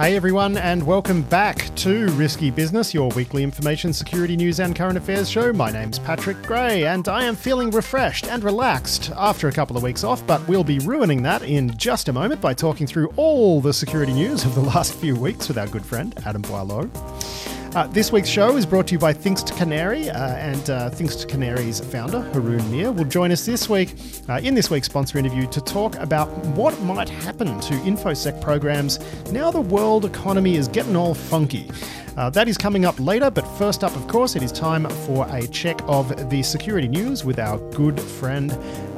Hey everyone, and welcome back to Risky Business, your weekly information, security news, and current affairs show. My name's Patrick Gray, and I am feeling refreshed and relaxed after a couple of weeks off, but we'll be ruining that in just a moment by talking through all the security news of the last few weeks with our good friend Adam Boileau. Uh, this week's show is brought to you by Thinkst Canary, uh, and uh, Thinkst Canary's founder, Haroon Meer, will join us this week uh, in this week's sponsor interview to talk about what might happen to InfoSec programs now the world economy is getting all funky. Uh, that is coming up later, but first up, of course, it is time for a check of the security news with our good friend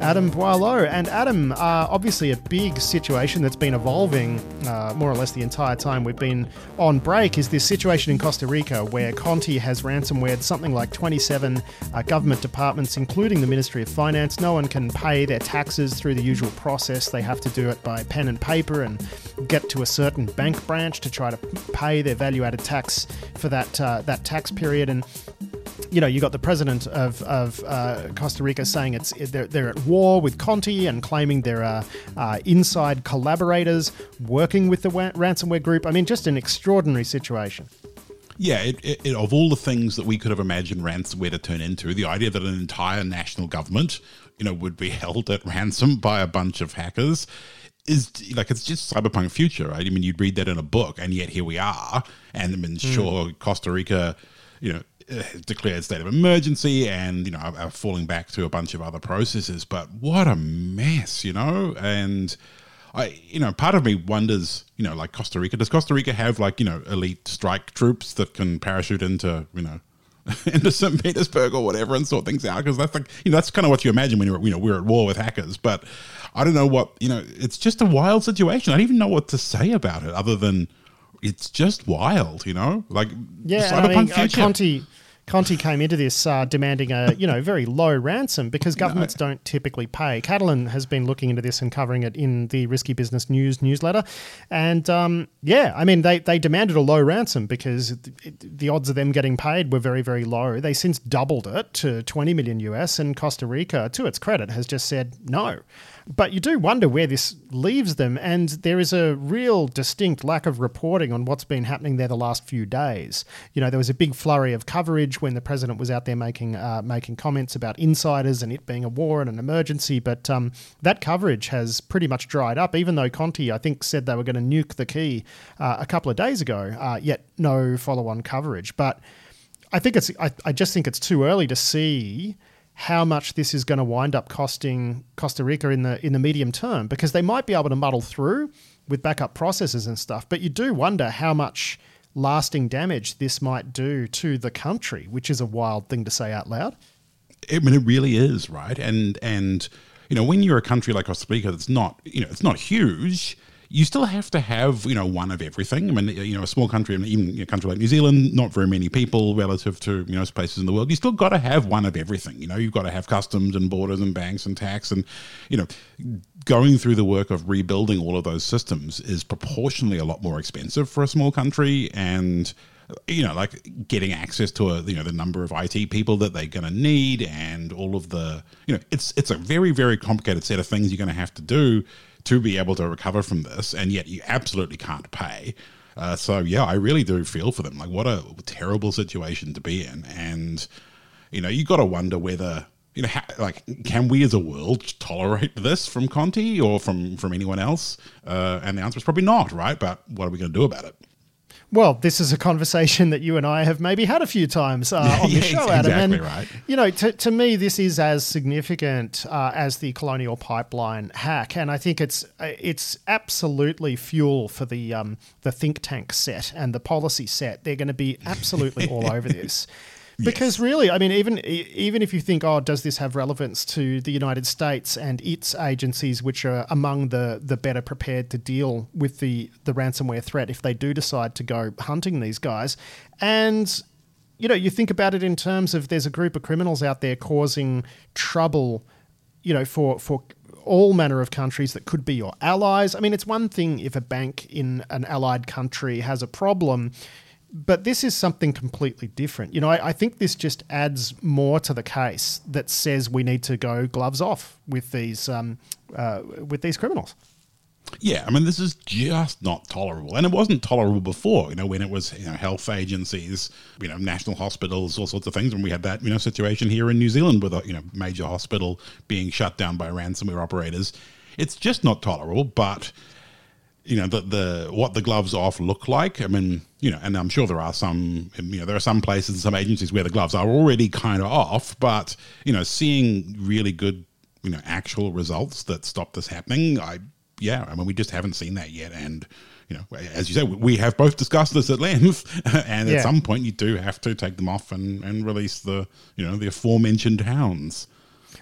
Adam Boileau. And Adam, uh, obviously, a big situation that's been evolving uh, more or less the entire time we've been on break is this situation in Costa Rica where Conti has ransomwared something like 27 uh, government departments, including the Ministry of Finance. No one can pay their taxes through the usual process, they have to do it by pen and paper and get to a certain bank branch to try to pay their value added tax for that uh, that tax period and you know, you got the president of, of uh, Costa Rica saying it's they're, they're at war with Conti and claiming there are uh, inside collaborators working with the ransomware group. I mean, just an extraordinary situation. Yeah, it, it, of all the things that we could have imagined ransomware to turn into, the idea that an entire national government, you know, would be held at ransom by a bunch of hackers is like it's just cyberpunk future, right? I mean, you'd read that in a book, and yet here we are. And I mean, mm. sure, Costa Rica, you know, uh, Uh, declared state of emergency, and you know, are, are falling back to a bunch of other processes. But what a mess, you know, and. I, you know, part of me wonders, you know, like Costa Rica. Does Costa Rica have like, you know, elite strike troops that can parachute into, you know, into St. Petersburg or whatever and sort things out? Because that's like, you know, that's kind of what you imagine when you're, you know, we're at war with hackers. But I don't know what you know. It's just a wild situation. I don't even know what to say about it other than it's just wild. You know, like yeah, cyberpunk I mean, uh, Conti. Conti came into this uh, demanding a you know very low ransom because governments no. don't typically pay. Catalin has been looking into this and covering it in the Risky Business News newsletter, and um, yeah, I mean they they demanded a low ransom because the odds of them getting paid were very very low. They since doubled it to 20 million US, and Costa Rica, to its credit, has just said no. But you do wonder where this leaves them, and there is a real distinct lack of reporting on what's been happening there the last few days. You know, there was a big flurry of coverage when the president was out there making uh, making comments about insiders and it being a war and an emergency, but um, that coverage has pretty much dried up. Even though Conti, I think, said they were going to nuke the key uh, a couple of days ago, uh, yet no follow-on coverage. But I think it's I, I just think it's too early to see how much this is going to wind up costing Costa Rica in the in the medium term because they might be able to muddle through with backup processes and stuff, but you do wonder how much lasting damage this might do to the country, which is a wild thing to say out loud. I mean, it really is, right? And and you know, when you're a country like Costa Rica that's not, you know, it's not huge, you still have to have you know one of everything. I mean, you know, a small country, even a country like New Zealand, not very many people relative to you know places in the world. You still got to have one of everything. You know, you've got to have customs and borders and banks and tax and you know going through the work of rebuilding all of those systems is proportionally a lot more expensive for a small country and you know like getting access to a you know the number of IT people that they're going to need and all of the you know it's it's a very very complicated set of things you're going to have to do to be able to recover from this, and yet you absolutely can't pay. Uh, so yeah, I really do feel for them. Like what a terrible situation to be in, and you know you got to wonder whether you know like can we as a world tolerate this from Conti or from from anyone else? Uh, and the answer is probably not, right? But what are we going to do about it? Well, this is a conversation that you and I have maybe had a few times uh, on the yeah, show, Adam. Exactly and, right. You know, to, to me, this is as significant uh, as the Colonial Pipeline hack, and I think it's uh, it's absolutely fuel for the um, the think tank set and the policy set. They're going to be absolutely all over this. Because really, I mean, even even if you think, oh, does this have relevance to the United States and its agencies, which are among the the better prepared to deal with the the ransomware threat if they do decide to go hunting these guys, and you know, you think about it in terms of there's a group of criminals out there causing trouble, you know, for for all manner of countries that could be your allies. I mean, it's one thing if a bank in an allied country has a problem but this is something completely different. You know, I, I, think this just adds more to the case that says we need to go gloves off with these um, uh, with these criminals. Yeah, I mean, this is just not tolerable, and it wasn't tolerable before. You know, when it was you know health agencies, you know, national hospitals, all sorts of things. When we had that you know situation here in New Zealand with a you know major hospital being shut down by ransomware operators, it's just not tolerable. But you know the the what the gloves off look like. I mean, you know, and I'm sure there are some you know there are some places and some agencies where the gloves are already kind of off, but you know, seeing really good you know actual results that stop this happening, I yeah, I mean, we just haven't seen that yet, and you know, as you say, we have both discussed this at length, and yeah. at some point you do have to take them off and, and release the you know the aforementioned hounds.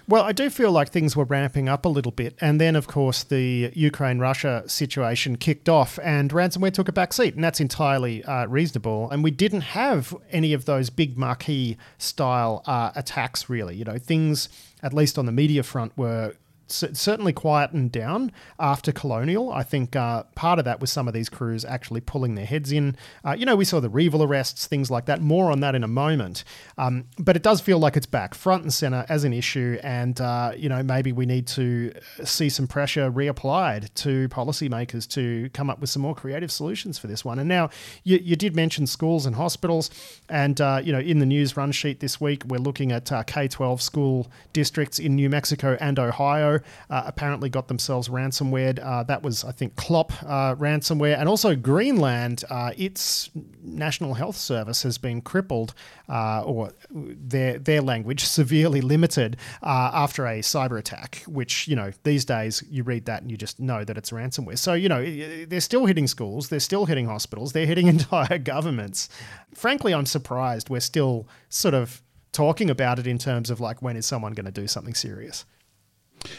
Well, I do feel like things were ramping up a little bit. And then, of course, the Ukraine Russia situation kicked off and ransomware took a back seat. And that's entirely uh, reasonable. And we didn't have any of those big marquee style uh, attacks, really. You know, things, at least on the media front, were certainly quietened down after Colonial. I think uh, part of that was some of these crews actually pulling their heads in. Uh, you know, we saw the Revil arrests, things like that. More on that in a moment. Um, but it does feel like it's back front and center as an issue. And, uh, you know, maybe we need to see some pressure reapplied to policymakers to come up with some more creative solutions for this one. And now you, you did mention schools and hospitals. And, uh, you know, in the news run sheet this week, we're looking at uh, K 12 school districts in New Mexico and Ohio uh, apparently got themselves ransomware. Uh, that was, I think, Clop uh, ransomware. And also Greenland, uh, its National Health Service has been crippled, uh, or their, their language, severely limited after a cyber attack, which, you know, these days you read that and you just know that it's ransomware. So, you know, they're still hitting schools, they're still hitting hospitals, they're hitting entire governments. Frankly, I'm surprised we're still sort of talking about it in terms of like when is someone going to do something serious.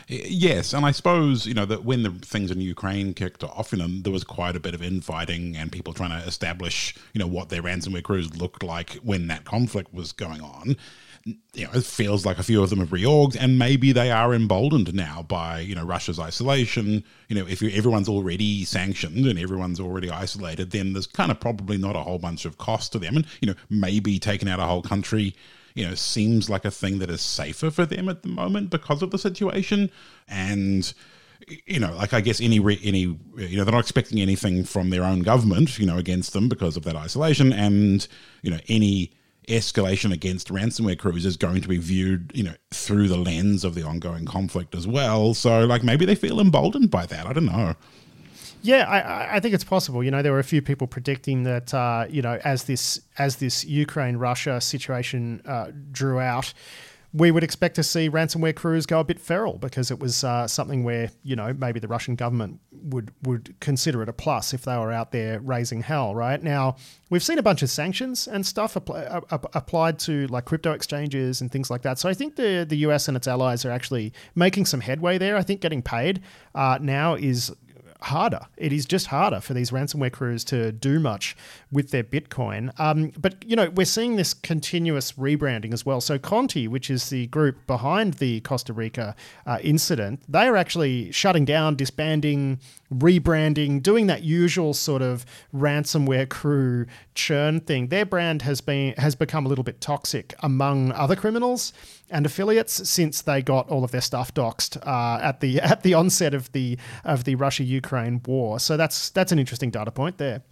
Yes, and I suppose you know that when the things in Ukraine kicked off, you know there was quite a bit of infighting and people trying to establish you know what their ransomware crews looked like when that conflict was going on. You know, it feels like a few of them have reorged, and maybe they are emboldened now by you know Russia's isolation. You know, if everyone's already sanctioned and everyone's already isolated, then there's kind of probably not a whole bunch of cost to them, and you know maybe taking out a whole country you know, seems like a thing that is safer for them at the moment because of the situation. And you know, like I guess any any you know they're not expecting anything from their own government, you know, against them because of that isolation, and you know any escalation against ransomware crews is going to be viewed, you know, through the lens of the ongoing conflict as well. So, like, maybe they feel emboldened by that. I don't know. Yeah, I, I, think it's possible. You know, there were a few people predicting that, uh, you know, as this as this Ukraine Russia situation uh, drew out, we would expect to see ransomware crews go a bit feral because it was uh, something where you know maybe the Russian government would would consider it a plus if they were out there raising hell. Right now, we've seen a bunch of sanctions and stuff apl- applied to like crypto exchanges and things like that. So I think the the US and its allies are actually making some headway there. I think getting paid uh, now is harder. It is just harder for these ransomware crews to do much with their Bitcoin. Um, but you know, we're seeing this continuous rebranding as well. So Conti, which is the group behind the Costa Rica uh, incident, they are actually shutting down, disbanding, rebranding, doing that usual sort of ransomware crew churn thing. Their brand has been has become a little bit toxic among other criminals and affiliates since they got all of their stuff doxed uh, at the at the onset of the of the Russia Ukraine war. So that's that's an interesting data point there.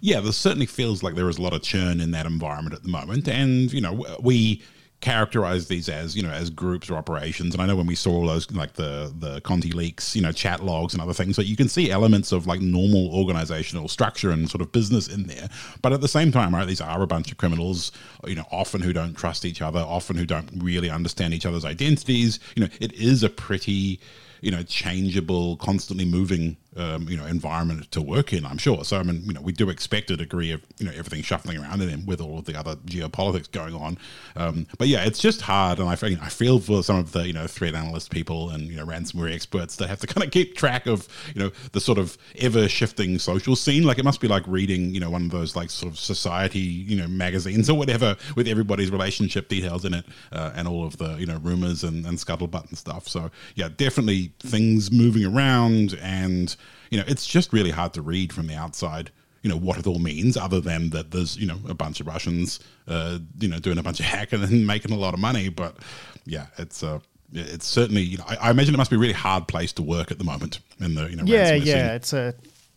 Yeah, there certainly feels like there is a lot of churn in that environment at the moment, and you know we characterize these as you know as groups or operations. And i know when we saw all those like the the conti leaks you know chat logs and other things so you can see elements of like normal organizational structure and sort of business in there. But at the same time right these are a bunch of criminals you know often who don't trust each other often who don't really understand each other's identities. You know it is a pretty you know changeable constantly moving um, you know environment to work in. I'm sure. So I mean, you know, we do expect a degree of you know everything shuffling around in him with all of the other geopolitics going on. Um, but yeah, it's just hard, and I feel, you know, I feel for some of the you know threat analyst people and you know ransomware experts that have to kind of keep track of you know the sort of ever shifting social scene. Like it must be like reading you know one of those like sort of society you know magazines or whatever with everybody's relationship details in it uh, and all of the you know rumors and, and scuttlebutt and stuff. So yeah, definitely things moving around and you know, it's just really hard to read from the outside you know what it all means other than that there's you know a bunch of russians uh, you know doing a bunch of hacking and making a lot of money but yeah it's uh it's certainly. You know, I, I, imagine it must be a really hard place to work at the moment in the you know. Yeah, yeah, scene. it's a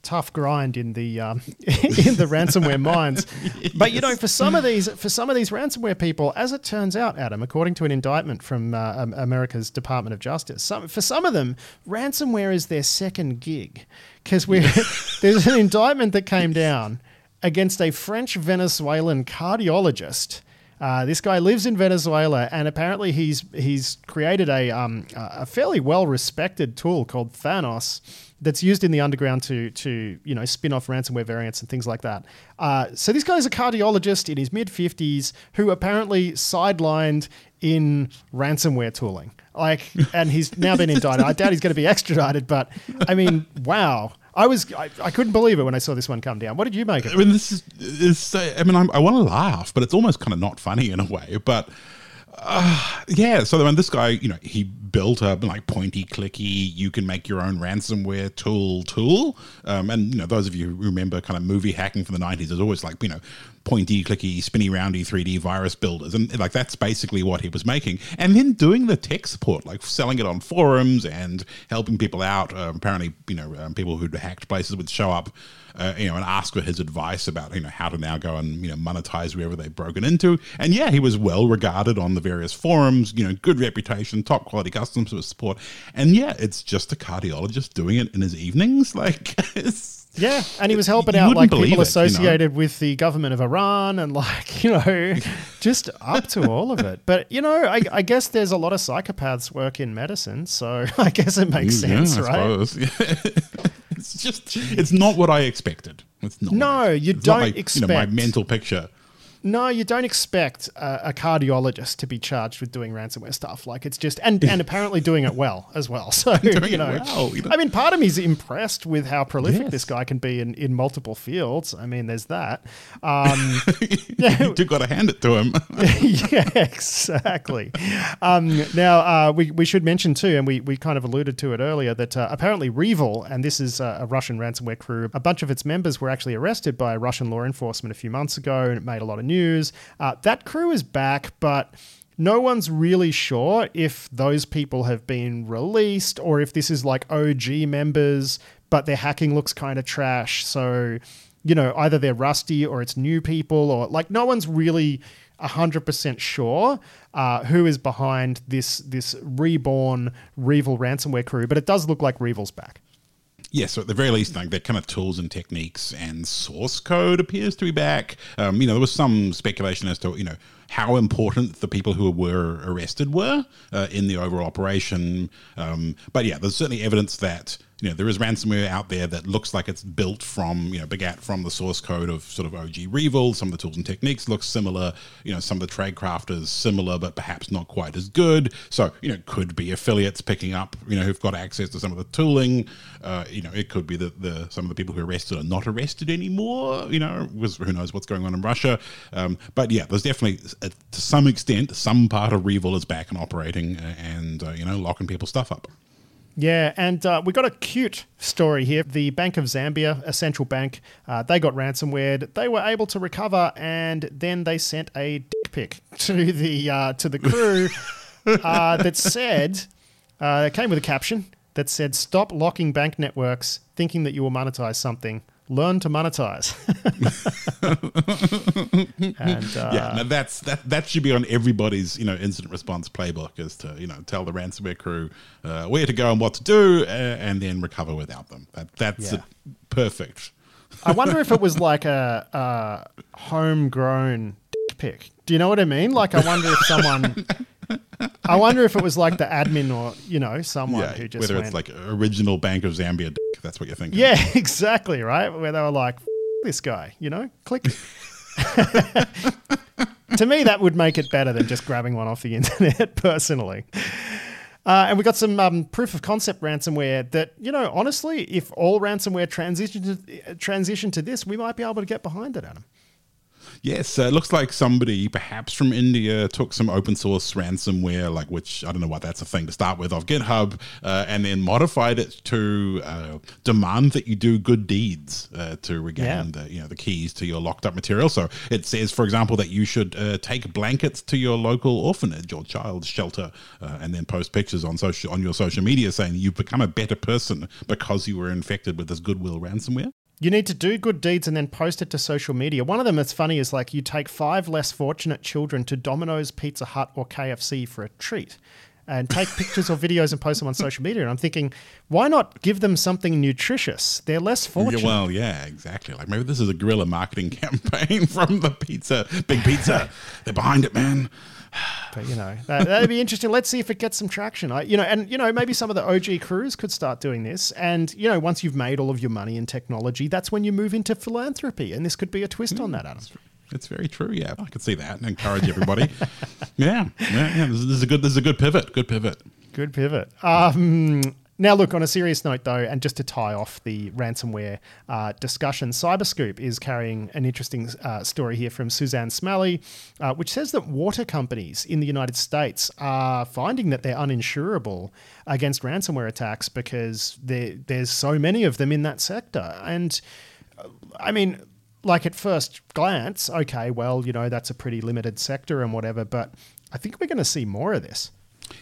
tough grind in the um, in the ransomware mines. yes. But you know, for some of these for some of these ransomware people, as it turns out, Adam, according to an indictment from uh, America's Department of Justice, some, for some of them, ransomware is their second gig because we there's an indictment that came down against a French Venezuelan cardiologist. Uh, this guy lives in Venezuela, and apparently he's he's created a um, a fairly well respected tool called Thanos that's used in the underground to to you know spin off ransomware variants and things like that. Uh, so this guy is a cardiologist in his mid fifties who apparently sidelined in ransomware tooling. Like, and he's now been indicted. I doubt he's going to be extradited, but I mean, wow. I was I, I, couldn't believe it when I saw this one come down. What did you make of it? I mean, this is, is I mean, I'm, i want to laugh, but it's almost kind of not funny in a way. But uh, yeah, so when this guy, you know, he built a like pointy clicky, you can make your own ransomware tool tool. Um, and you know, those of you who remember kind of movie hacking from the nineties, there's always like you know pointy clicky, spinny roundy 3D virus builders, and like that's basically what he was making. And then doing the tech support, like selling it on forums and helping people out. Uh, apparently, you know, um, people who'd hacked places would show up uh, you know, and ask for his advice about you know how to now go and you know monetize wherever they've broken into. And yeah, he was well regarded on the various forums. You know, good reputation, top quality customer support. And yeah, it's just a cardiologist doing it in his evenings. Like, yeah, and he was helping out like people associated you know? with the government of Iran and like you know, just up to all of it. But you know, I, I, guess there's a lot of psychopaths work in medicine, so I guess it makes mm, sense, yeah, right? it's just it's not what I expected. It's not. No, you don't expect you know, my mental picture. No, you don't expect a, a, cardiologist to be charged with doing ransomware stuff. Like it's just and and apparently doing it well as well. So you know, well, I mean, part of me is impressed with how prolific yes. this guy can be in, in multiple fields. I mean, there's that. Um, yeah, you got to hand it to him. yeah, exactly. Um, now uh, we we should mention too, and we we kind of alluded to it earlier that uh, apparently REvil, and this is a Russian ransomware crew, a bunch of its members were actually arrested by Russian law enforcement a few months ago, and it made a lot of news. Uh, that crew is back, but no one's really sure if those people have been released or if this is like OG members, but their hacking looks kind of trash. So, you know, either they're rusty or it's new people, or like no one's really 100% sure uh, who is behind this this reborn REvil ransomware crew, but it does look like REvil's back yeah, so at the very least, like their kind of tools and techniques and source code appears to be back. Um, you know, there was some speculation as to you know how important the people who were arrested were uh, in the overall operation. Um, but yeah, there's certainly evidence that you know there is ransomware out there that looks like it's built from you know begat from the source code of sort of OG REvil. Some of the tools and techniques look similar. You know some of the tradecrafters similar, but perhaps not quite as good. So you know could be affiliates picking up you know who've got access to some of the tooling. Uh, you know it could be that the some of the people who are arrested are not arrested anymore. You know was, who knows what's going on in Russia. Um, but yeah, there's definitely uh, to some extent some part of REvil is back and operating uh, and uh, you know locking people's stuff up. Yeah, and uh, we got a cute story here. The Bank of Zambia, a central bank, uh, they got ransomware. They were able to recover, and then they sent a dick pic to the uh, to the crew uh, that said, uh, it came with a caption that said, "Stop locking bank networks, thinking that you will monetize something." Learn to monetize. and, uh, yeah, that's that. That should be on everybody's you know incident response playbook is to you know tell the ransomware crew uh, where to go and what to do, uh, and then recover without them. That that's yeah. perfect. I wonder if it was like a, a homegrown pic. Do you know what I mean? Like, I wonder if someone I wonder if it was like the admin or you know someone yeah, who just whether went, it's like original Bank of Zambia. Dick, that's what you're thinking. Yeah, exactly right. Where they were like, this guy, you know, click. to me, that would make it better than just grabbing one off the internet. Personally. Uh, and we got some um, proof of concept ransomware that, you know, honestly, if all ransomware transitioned to, transition to this, we might be able to get behind it, Adam. Yes, uh, it looks like somebody, perhaps from India, took some open source ransomware, like which I don't know what that's a thing to start with, off GitHub, uh, and then modified it to uh, demand that you do good deeds uh, to regain yeah. the you know the keys to your locked up material. So it says, for example, that you should uh, take blankets to your local orphanage or child shelter, uh, and then post pictures on social on your social media saying you've become a better person because you were infected with this goodwill ransomware. You need to do good deeds and then post it to social media. One of them that's funny is like you take five less fortunate children to Domino's, Pizza Hut, or KFC for a treat and take pictures or videos and post them on social media. And I'm thinking, why not give them something nutritious? They're less fortunate. Yeah, well, yeah, exactly. Like maybe this is a guerrilla marketing campaign from the pizza, big pizza. They're behind it, man. But you know, that, would be interesting. Let's see if it gets some traction. I, you know, and you know, maybe some of the OG crews could start doing this. And you know, once you've made all of your money in technology, that's when you move into philanthropy. And this could be a twist mm, on that, Adam. It's very true. Yeah, I could see that and encourage everybody. yeah, yeah, yeah. This, is a good. This is a good pivot. Good pivot. Good pivot. Um, now, look, on a serious note, though, and just to tie off the ransomware uh, discussion, Cyberscoop is carrying an interesting uh, story here from Suzanne Smalley, uh, which says that water companies in the United States are finding that they're uninsurable against ransomware attacks because there's so many of them in that sector. And uh, I mean, like at first glance, okay, well, you know, that's a pretty limited sector and whatever, but I think we're going to see more of this.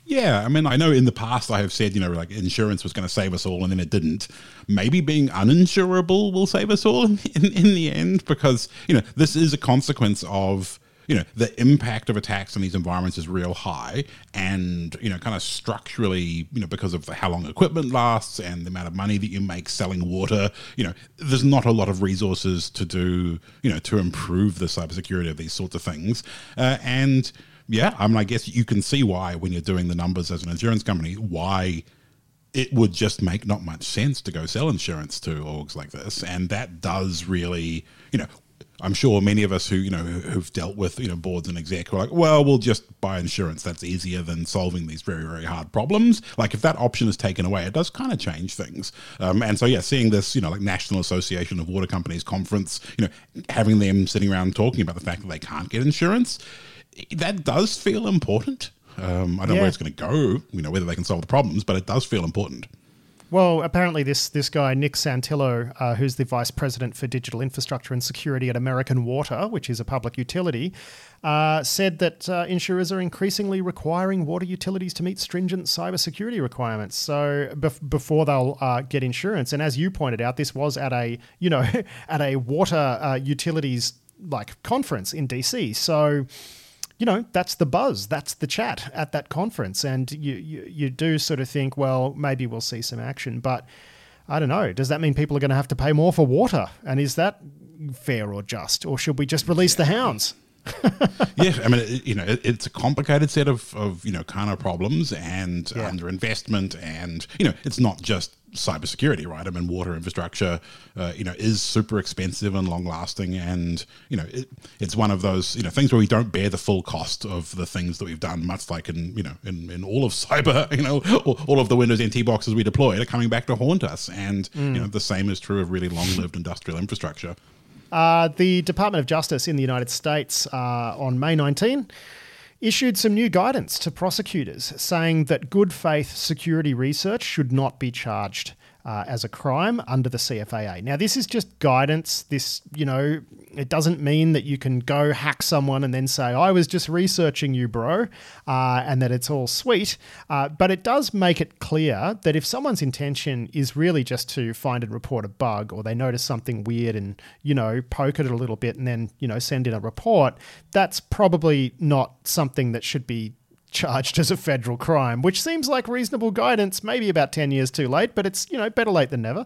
Yeah, I mean, I know in the past I have said, you know, like insurance was going to save us all, and then it didn't. Maybe being uninsurable will save us all in, in the end, because you know this is a consequence of you know the impact of attacks on these environments is real high, and you know, kind of structurally, you know, because of how long equipment lasts and the amount of money that you make selling water, you know, there's not a lot of resources to do, you know, to improve the cybersecurity of these sorts of things, uh, and yeah, I mean, I guess you can see why when you're doing the numbers as an insurance company, why it would just make not much sense to go sell insurance to orgs like this, and that does really, you know. I'm sure many of us who you know who've dealt with you know boards and exec are like, well, we'll just buy insurance. That's easier than solving these very very hard problems. Like if that option is taken away, it does kind of change things. Um, and so yeah, seeing this you know like National Association of Water Companies conference, you know, having them sitting around talking about the fact that they can't get insurance, that does feel important. Um, I don't yeah. know where it's going to go, you know, whether they can solve the problems, but it does feel important. Well, apparently, this this guy Nick Santillo, uh, who's the vice president for digital infrastructure and security at American Water, which is a public utility, uh, said that uh, insurers are increasingly requiring water utilities to meet stringent cybersecurity requirements. So bef- before they'll uh, get insurance, and as you pointed out, this was at a you know at a water uh, utilities like conference in DC. So you know that's the buzz that's the chat at that conference. And you, you you do sort of think well maybe we'll see some action but i don't know. Does that mean people are going to have to pay more for water? And is that fair or just? Or should we just release the hounds? Yeah, I mean, it, you know, it, it's a complicated set of, of you know kind of problems and yeah. underinvestment, and you know, it's not just cybersecurity, right? I mean, water infrastructure, uh, you know, is super expensive and long lasting, and you know, it, it's one of those you know things where we don't bear the full cost of the things that we've done. Much like in you know in, in all of cyber, you know, all, all of the Windows NT boxes we deployed are coming back to haunt us, and mm. you know, the same is true of really long lived industrial infrastructure. Uh, the Department of Justice in the United States uh, on May 19 issued some new guidance to prosecutors saying that good faith security research should not be charged uh, as a crime under the CFAA. Now, this is just guidance. This, you know, it doesn't mean that you can go hack someone and then say, I was just researching you, bro, uh, and that it's all sweet. Uh, but it does make it clear that if someone's intention is really just to find and report a bug or they notice something weird and, you know, poke at it a little bit and then, you know, send in a report, that's probably not something that should be charged as a federal crime, which seems like reasonable guidance, maybe about 10 years too late, but it's, you know, better late than never.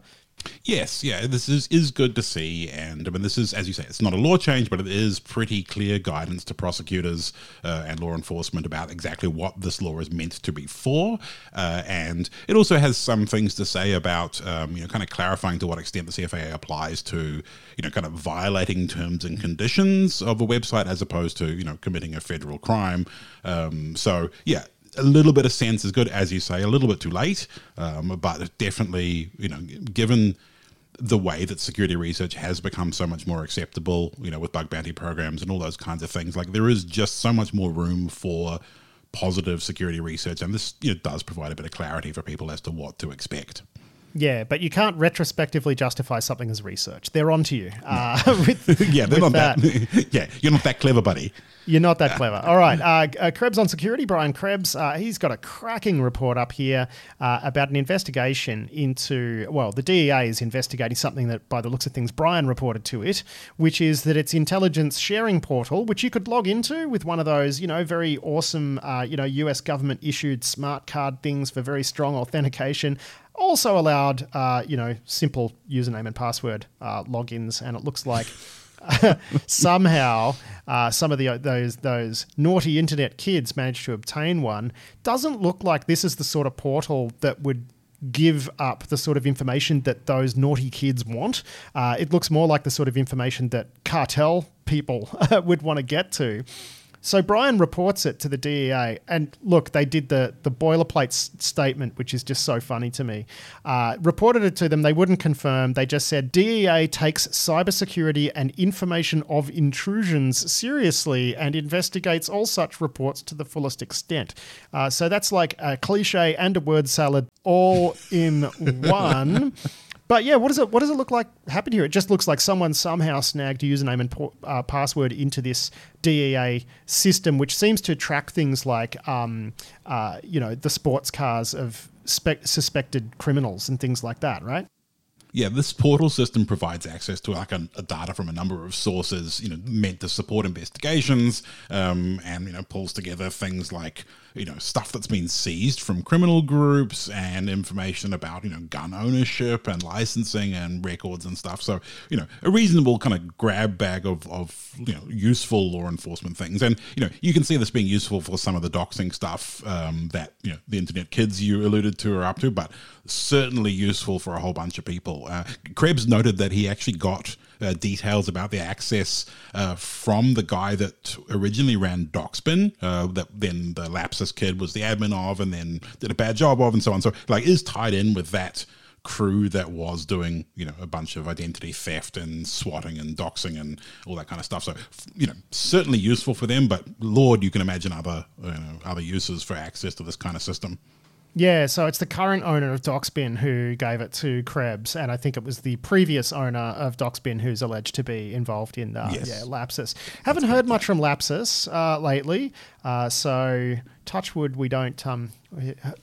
Yes, yeah, this is is good to see, and I mean, this is, as you say, it's not a law change, but it is pretty clear guidance to prosecutors uh, and law enforcement about exactly what this law is meant to be for, uh, and it also has some things to say about, um, you know, kind of clarifying to what extent the CFAA applies to, you know, kind of violating terms and conditions of a website as opposed to, you know, committing a federal crime. Um, so, yeah, a little bit of sense is good, as you say, a little bit too late, um, but definitely, you know, given the way that security research has become so much more acceptable, you know, with bug bounty programs and all those kinds of things. Like there is just so much more room for positive security research, and this you know, does provide a bit of clarity for people as to what to expect. Yeah, but you can't retrospectively justify something as research. They're onto you. Uh, with, yeah, they're not that. that. yeah, you're not that clever, buddy. You're not that clever. All right. Uh, uh, Krebs on security, Brian Krebs, uh, he's got a cracking report up here uh, about an investigation into, well, the DEA is investigating something that, by the looks of things, Brian reported to it, which is that its intelligence sharing portal, which you could log into with one of those, you know, very awesome, uh, you know, US government issued smart card things for very strong authentication also allowed, uh, you know, simple username and password uh, logins, and it looks like somehow uh, some of the those those naughty internet kids managed to obtain one. Doesn't look like this is the sort of portal that would give up the sort of information that those naughty kids want. Uh, it looks more like the sort of information that cartel people would want to get to. So Brian reports it to the DEA, and look, they did the the boilerplate s- statement, which is just so funny to me. Uh, reported it to them, they wouldn't confirm. They just said DEA takes cybersecurity and information of intrusions seriously and investigates all such reports to the fullest extent. Uh, so that's like a cliche and a word salad all in one. But yeah, what does it what does it look like happened here? It just looks like someone somehow snagged a username and uh, password into this DEA system, which seems to track things like um, uh, you know the sports cars of spe- suspected criminals and things like that, right? yeah, this portal system provides access to like a, a, data from a number of sources, you know, meant to support investigations, um, and you know, pulls together things like you know stuff that's been seized from criminal groups and information about you know gun ownership and licensing and records and stuff. So you know, a reasonable kind of grab bag of of you know useful law enforcement things, and you know, you can see this being useful for some of the doxing stuff um, that you know the internet kids you alluded to are up to, but certainly useful for a whole bunch of people. Uh, Krebs noted that he actually got uh, details about the access uh, from the guy that originally ran Doxbin, uh, that then the Lapsus kid was the admin of, and then did a bad job of, and so on. So, like, is tied in with that crew that was doing you know a bunch of identity theft and swatting and doxing and all that kind of stuff so you know certainly useful for them but lord you can imagine other you know, other uses for access to this kind of system yeah, so it's the current owner of Doxbin who gave it to Krebs, and I think it was the previous owner of Doxbin who's alleged to be involved in the yes. yeah, Lapsus. Haven't heard much from Lapsus uh, lately, uh, so touchwood we don't um,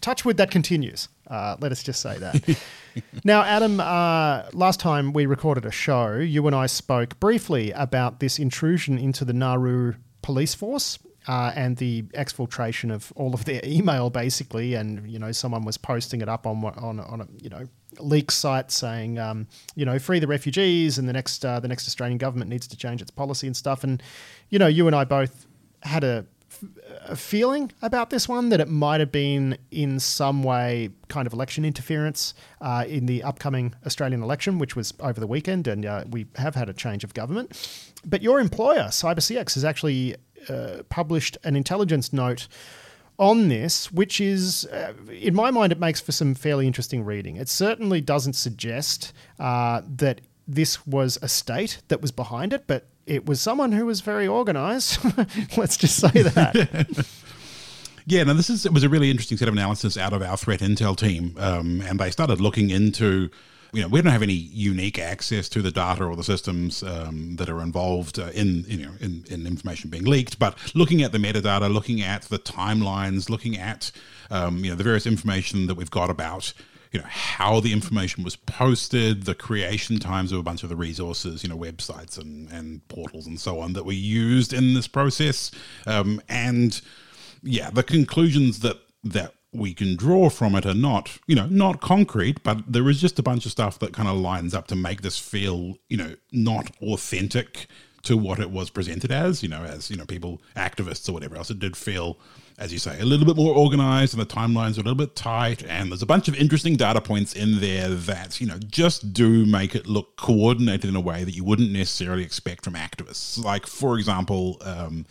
touchwood that continues. Uh, let us just say that. now, Adam, uh, last time we recorded a show, you and I spoke briefly about this intrusion into the Nauru police force uh, and the exfiltration of all of their email, basically. And you know, someone was posting it up on on on a you know leak site saying, um, you know, free the refugees, and the next uh, the next Australian government needs to change its policy and stuff. And you know, you and I both had a, a feeling about this one that it might have been in some way kind of election interference uh, in the upcoming Australian election, which was over the weekend, and uh, we have had a change of government. But your employer, CyberCX, has actually uh, published an intelligence note on this, which is, uh, in my mind, it makes for some fairly interesting reading. It certainly doesn't suggest uh, that this was a state that was behind it, but it was someone who was very organized. Let's just say that. Yeah, now this is it was a really interesting set of analysis out of our threat intel team, um, and they started looking into you know, we don't have any unique access to the data or the systems um, that are involved uh, in, you know, in, in, information being leaked. But looking at the metadata, looking at the timelines, looking at, um, you know, the various information that we've got about, you know, how the information was posted, the creation times of a bunch of the resources, you know, websites and, and portals and so on that were used in this process. Um, and yeah, the conclusions that that we can draw from it are not, you know, not concrete, but there is just a bunch of stuff that kind of lines up to make this feel, you know, not authentic to what it was presented as, you know, as, you know, people, activists or whatever else. It did feel, as you say, a little bit more organized and the timelines are a little bit tight. And there's a bunch of interesting data points in there that, you know, just do make it look coordinated in a way that you wouldn't necessarily expect from activists. Like, for example, um,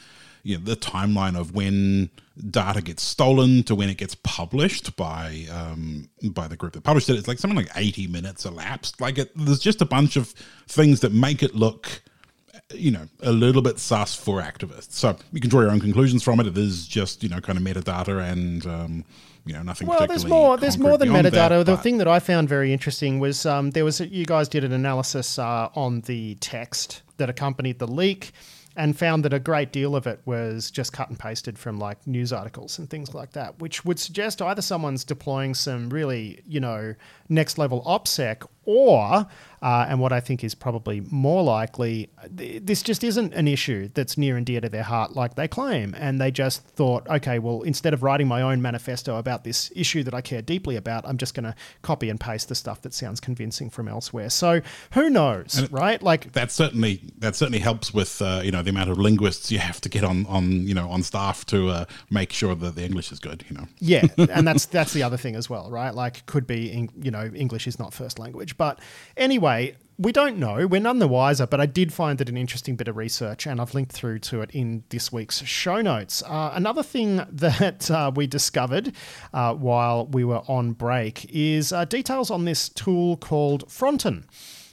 you know the timeline of when data gets stolen to when it gets published by um, by the group that published it. It's like something like eighty minutes elapsed. Like it, there's just a bunch of things that make it look you know, a little bit sus for activists. So you can draw your own conclusions from it. It is just, you know, kind of metadata and, um, you know, nothing. Well, there's more. There's more than metadata. That, the thing that I found very interesting was um, there was you guys did an analysis uh, on the text that accompanied the leak, and found that a great deal of it was just cut and pasted from like news articles and things like that, which would suggest either someone's deploying some really, you know, next level OPSEC or uh, and what I think is probably more likely, th- this just isn't an issue that's near and dear to their heart like they claim. And they just thought, okay, well, instead of writing my own manifesto about this issue that I care deeply about, I'm just going to copy and paste the stuff that sounds convincing from elsewhere. So who knows, it, right? Like that certainly that certainly helps with uh, you know the amount of linguists you have to get on on you know on staff to uh, make sure that the English is good. You know. Yeah, and that's that's the other thing as well, right? Like could be you know English is not first language, but anyway we don't know. We're none the wiser, but I did find it an interesting bit of research, and I've linked through to it in this week's show notes. Uh, another thing that uh, we discovered uh, while we were on break is uh, details on this tool called Fronton.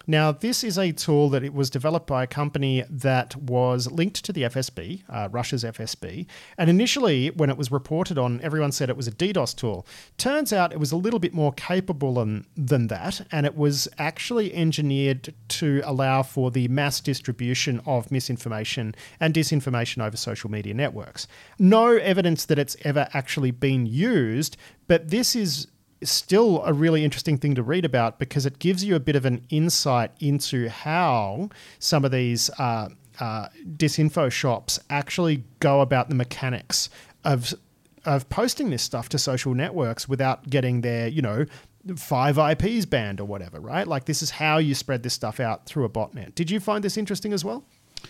Now, this is a tool that it was developed by a company that was linked to the FSB, uh, Russia's FSB. And initially, when it was reported on, everyone said it was a DDoS tool. Turns out it was a little bit more capable than, than that, and it was actually engineered to allow for the mass distribution of misinformation and disinformation over social media networks. No evidence that it's ever actually been used, but this is still a really interesting thing to read about because it gives you a bit of an insight into how some of these uh, uh, disinfo shops actually go about the mechanics of of posting this stuff to social networks without getting their you know five IPs banned or whatever, right? Like this is how you spread this stuff out through a botnet. Did you find this interesting as well?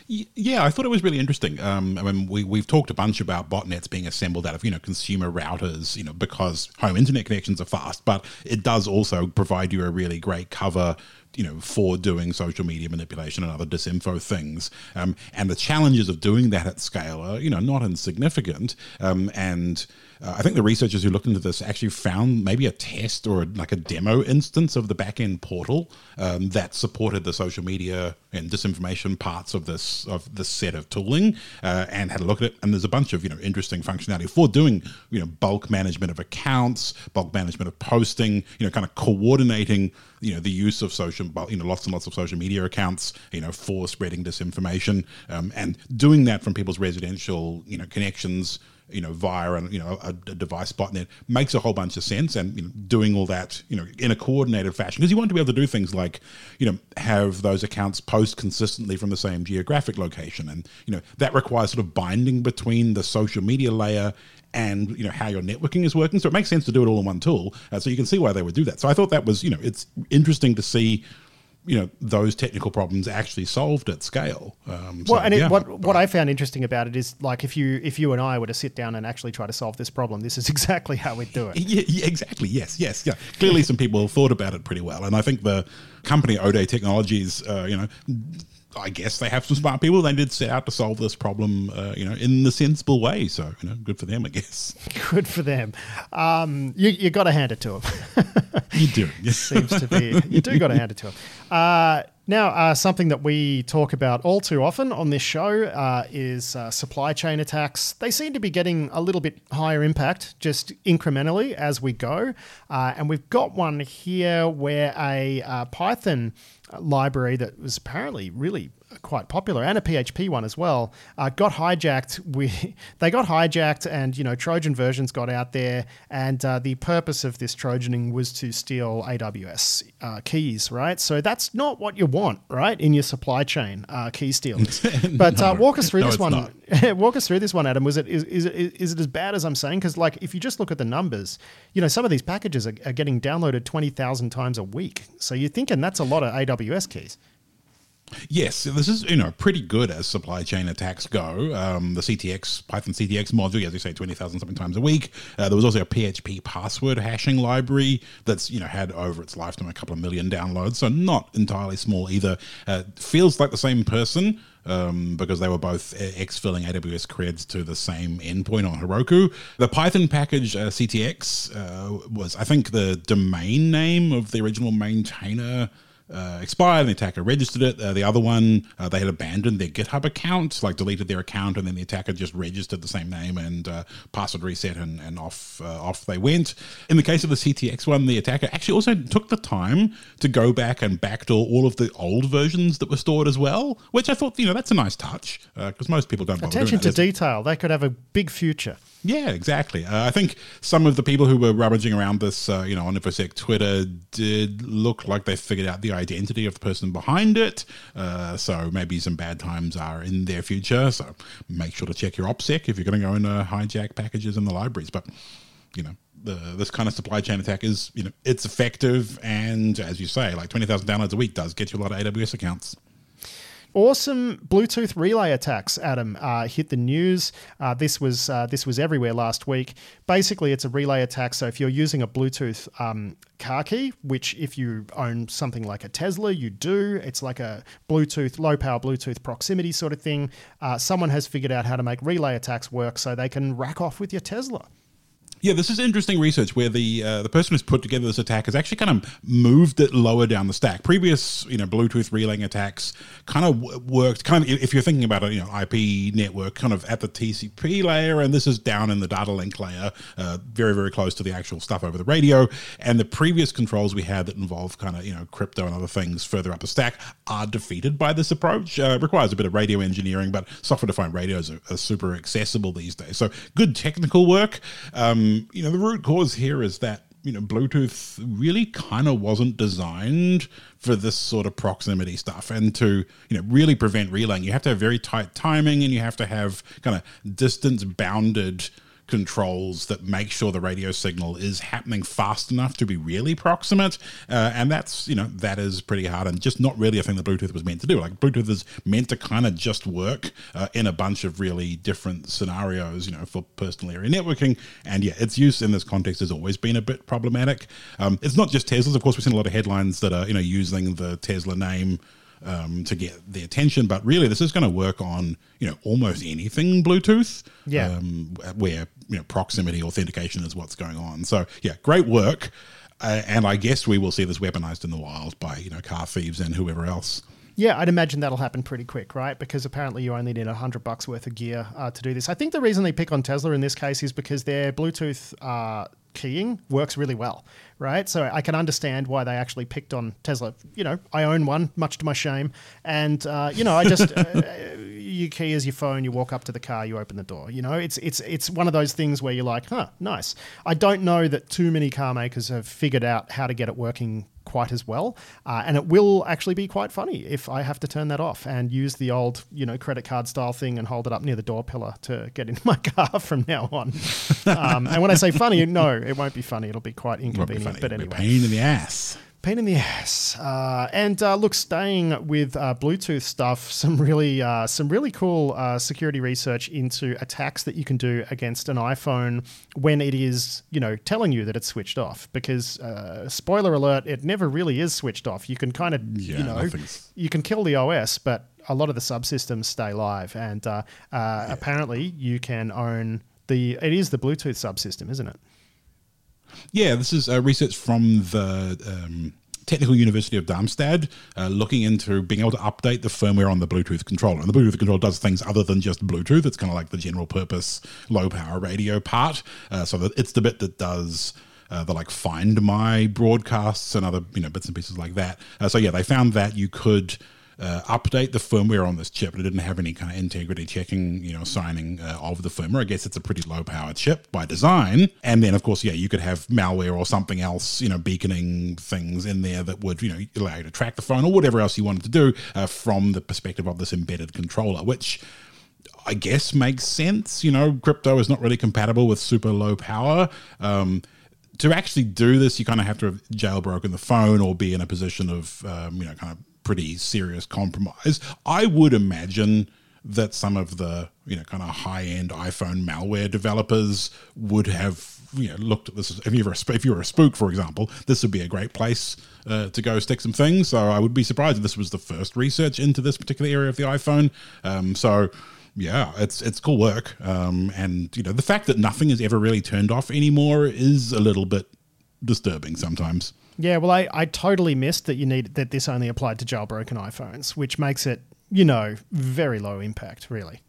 Yeah, I thought it was really interesting. Um, I mean, we, we've talked a bunch about botnets being assembled out of, you know, consumer routers, you know, because home internet connections are fast, but it does also provide you a really great cover you know, for doing social media manipulation and other disinfo things. Um, and the challenges of doing that at scale are, you know, not insignificant. Um, and uh, I think the researchers who looked into this actually found maybe a test or like a demo instance of the backend portal um, that supported the social media and disinformation parts of this of this set of tooling, uh, and had a look at it. And there's a bunch of you know interesting functionality for doing you know bulk management of accounts, bulk management of posting, you know, kind of coordinating you know the use of social you know lots and lots of social media accounts you know for spreading disinformation um, and doing that from people's residential you know connections you know, via an, you know a, a, device botnet makes a whole bunch of sense, and you know, doing all that you know in a coordinated fashion because you want to be able to do things like you know have those accounts post consistently from the same geographic location, and you know that requires sort of binding between the social media layer and you know how your networking is working. So it makes sense to do it all in one tool. Uh, so you can see why they would do that. So I thought that was you know it's interesting to see you know those technical problems actually solved at scale. Um, so, well, and it, yeah, what what I found interesting about it is like if you if you and I were to sit down and actually try to solve this problem, this is exactly how we'd do it. Yeah, yeah exactly. Yes, yes, yeah. Clearly, some people thought about it pretty well, and I think the company 0day Technologies, uh, you know, I guess they have some smart people. They did set out to solve this problem, uh, you know, in the sensible way. So, you know, good for them, I guess. Good for them. Um, you you got to hand it to them. you do. Seems to be. You do got to hand it to them. Uh, now, uh, something that we talk about all too often on this show uh, is uh, supply chain attacks. They seem to be getting a little bit higher impact just incrementally as we go. Uh, and we've got one here where a uh, Python library that was apparently really quite popular, and a PHP one as well, uh, got hijacked. We they got hijacked, and you know Trojan versions got out there, and uh, the purpose of this Trojaning was to steal AWS uh, keys, right? So that's not what you want, right, in your supply chain, uh, key stealers. But uh, no, walk us through no, this one. walk us through this one, Adam. Was it is, is, is it as bad as I'm saying? Because like if you just look at the numbers, you know some of these packages are, are getting downloaded twenty thousand times a week. So you're thinking that's a lot of AWS keys. Yes, this is you know pretty good as supply chain attacks go. Um, the CTX Python CTX module, as you say, twenty thousand something times a week. Uh, there was also a PHP password hashing library that's you know had over its lifetime a couple of million downloads, so not entirely small either. Uh, feels like the same person um, because they were both exfilling AWS creds to the same endpoint on Heroku. The Python package uh, CTX uh, was, I think, the domain name of the original maintainer uh, expired and the attacker registered it. Uh, the other one, uh, they had abandoned their GitHub account, like deleted their account, and then the attacker just registered the same name and uh, password reset, and, and off uh, off they went. In the case of the CTX one, the attacker actually also took the time to go back and backdoor all of the old versions that were stored as well, which I thought, you know, that's a nice touch because uh, most people don't. Attention to detail. They could have a big future. Yeah, exactly. Uh, I think some of the people who were rummaging around this, uh, you know, on InfoSec Twitter did look like they figured out the identity of the person behind it. Uh, so maybe some bad times are in their future. So make sure to check your OPSEC if you're going to go and uh, hijack packages in the libraries. But, you know, the, this kind of supply chain attack is, you know, it's effective. And as you say, like 20,000 downloads a week does get you a lot of AWS accounts. Awesome Bluetooth relay attacks, Adam, uh, hit the news. Uh, this was uh, this was everywhere last week. Basically, it's a relay attack. So if you're using a Bluetooth um, car key, which if you own something like a Tesla, you do. It's like a Bluetooth, low power Bluetooth proximity sort of thing. Uh, someone has figured out how to make relay attacks work so they can rack off with your Tesla. Yeah, this is interesting research where the uh, the person who's put together this attack has actually kind of moved it lower down the stack. Previous, you know, Bluetooth relaying attacks kind of worked kind of if you're thinking about a you know IP network, kind of at the TCP layer, and this is down in the data link layer, uh, very very close to the actual stuff over the radio. And the previous controls we had that involve kind of you know crypto and other things further up the stack are defeated by this approach. Uh, requires a bit of radio engineering, but software defined radios are, are, super accessible these days. So good technical work. Um, you know, the root cause here is that you know Bluetooth really kind of wasn't designed for this sort of proximity stuff, and to you know really prevent relaying, you have to have very tight timing, and you have to have kind of distance bounded controls that make sure the radio signal is happening fast enough to be really proximate. Uh, and that's, you know, that is pretty hard and just not really a thing that Bluetooth was meant to do. Like Bluetooth is meant to kind of just work uh, in a bunch of really different scenarios, you know, for personal area networking. And yeah, its use in this context has always been a bit problematic. Um, it's not just Teslas. Of course, we've seen a lot of headlines that are, you know, using the Tesla name um, to get the attention. But really, this is going to work on you know almost anything Bluetooth. Yeah. Um, where you know proximity authentication is what's going on. So yeah, great work. Uh, and I guess we will see this weaponized in the wild by you know car thieves and whoever else. Yeah, I'd imagine that'll happen pretty quick, right? Because apparently you only need a hundred bucks worth of gear uh, to do this. I think the reason they pick on Tesla in this case is because their Bluetooth uh, keying works really well, right? So I can understand why they actually picked on Tesla. You know, I own one, much to my shame, and uh, you know, I just uh, you key as your phone, you walk up to the car, you open the door. You know, it's it's it's one of those things where you're like, huh, nice. I don't know that too many car makers have figured out how to get it working quite as well. Uh, and it will actually be quite funny if I have to turn that off and use the old, you know, credit card style thing and hold it up near the door pillar to get into my car from now on. Um, and when I say funny, no, it won't be funny. It'll be quite inconvenient. But anyway, pain in the ass pain in the ass. Uh, and uh, look, staying with uh, Bluetooth stuff, some really uh, some really cool uh, security research into attacks that you can do against an iPhone when it is, you know, telling you that it's switched off. Because uh, spoiler alert, it never really is switched off. You can kind of, yeah, you know, nothing's... you can kill the OS, but a lot of the subsystems stay live. And yeah. apparently, you can own the. It is the Bluetooth subsystem, isn't it? Yeah, this is uh, research from the um, Technical University of Darmstadt, uh, looking into being able to update the firmware on the Bluetooth controller. And the Bluetooth controller does things other than just Bluetooth. It's kind of like the general purpose low power radio part. Uh, so that it's the bit that does. Uh, the like find my broadcasts and other you know bits and pieces like that. Uh, so yeah, they found that you could uh, update the firmware on this chip, it didn't have any kind of integrity checking, you know, signing uh, of the firmware. I guess it's a pretty low powered chip by design. And then, of course, yeah, you could have malware or something else, you know, beaconing things in there that would, you know, allow you to track the phone or whatever else you wanted to do uh, from the perspective of this embedded controller, which. I guess makes sense. You know, crypto is not really compatible with super low power. Um, to actually do this, you kind of have to have jailbroken the phone or be in a position of, um, you know, kind of pretty serious compromise. I would imagine that some of the you know kind of high end iPhone malware developers would have you know looked at this. If you were a, if you were a spook, for example, this would be a great place uh, to go stick some things. So I would be surprised if this was the first research into this particular area of the iPhone. Um, so yeah, it's it's cool work. Um, and you know the fact that nothing is ever really turned off anymore is a little bit disturbing sometimes. Yeah, well, I, I totally missed that you need that this only applied to jailbroken iPhones, which makes it you know very low impact, really.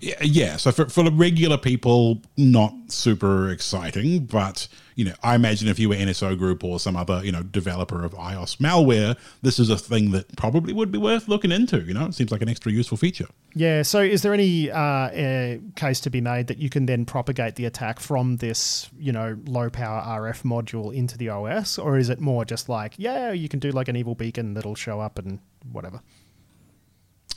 Yeah. So for, for regular people, not super exciting, but you know, I imagine if you were NSO Group or some other you know developer of iOS malware, this is a thing that probably would be worth looking into. You know, it seems like an extra useful feature. Yeah. So, is there any uh, uh, case to be made that you can then propagate the attack from this you know low power RF module into the OS, or is it more just like yeah, you can do like an evil beacon that'll show up and whatever?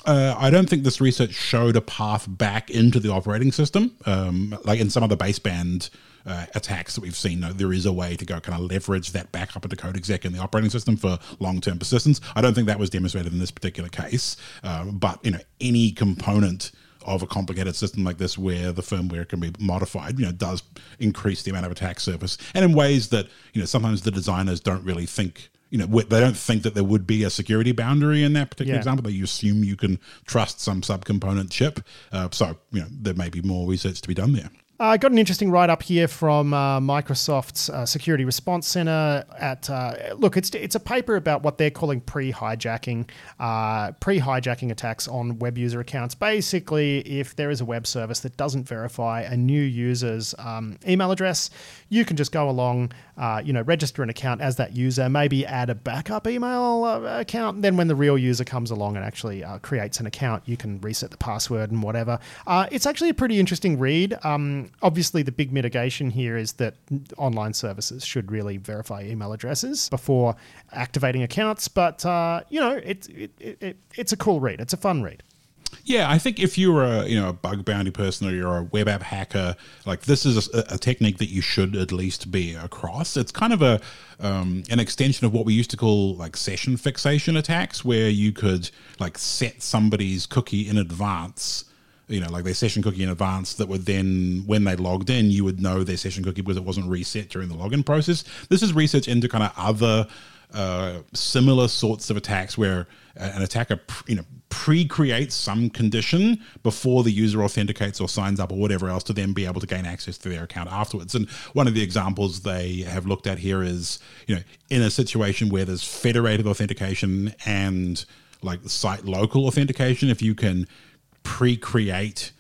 Uh, I don't think this research showed a path back into the operating system. Um, like in some of the baseband uh, attacks that we've seen, there is a way to go kind of leverage that back up into code exec in the operating system for long term persistence. I don't think that was demonstrated in this particular case, uh, but you know any component of a complicated system like this where the firmware can be modified, you know, does increase the amount of attack surface and in ways that, you know, sometimes the designers don't really think you know they don't think that there would be a security boundary in that particular yeah. example. You assume you can trust some subcomponent chip. Uh, so you know there may be more research to be done there. I uh, got an interesting write up here from uh, Microsoft's uh, Security Response Center. At uh, look, it's it's a paper about what they're calling pre-hijacking, uh, pre-hijacking attacks on web user accounts. Basically, if there is a web service that doesn't verify a new user's um, email address, you can just go along, uh, you know, register an account as that user, maybe add a backup email account. Then, when the real user comes along and actually creates an account, you can reset the password and whatever. it's actually a pretty interesting read. Um, obviously, the big mitigation here is that online services should really verify email addresses before activating accounts. But uh, you know, it, it, it, it's a cool read. It's a fun read. Yeah, I think if you're a you know a bug bounty person or you're a web app hacker, like this is a, a technique that you should at least be across. It's kind of a um, an extension of what we used to call like session fixation attacks, where you could like set somebody's cookie in advance you know, like their session cookie in advance that would then, when they logged in, you would know their session cookie because it wasn't reset during the login process. This is research into kind of other uh, similar sorts of attacks where an attacker, you know, pre-creates some condition before the user authenticates or signs up or whatever else to then be able to gain access to their account afterwards. And one of the examples they have looked at here is, you know, in a situation where there's federated authentication and like site local authentication, if you can pre-create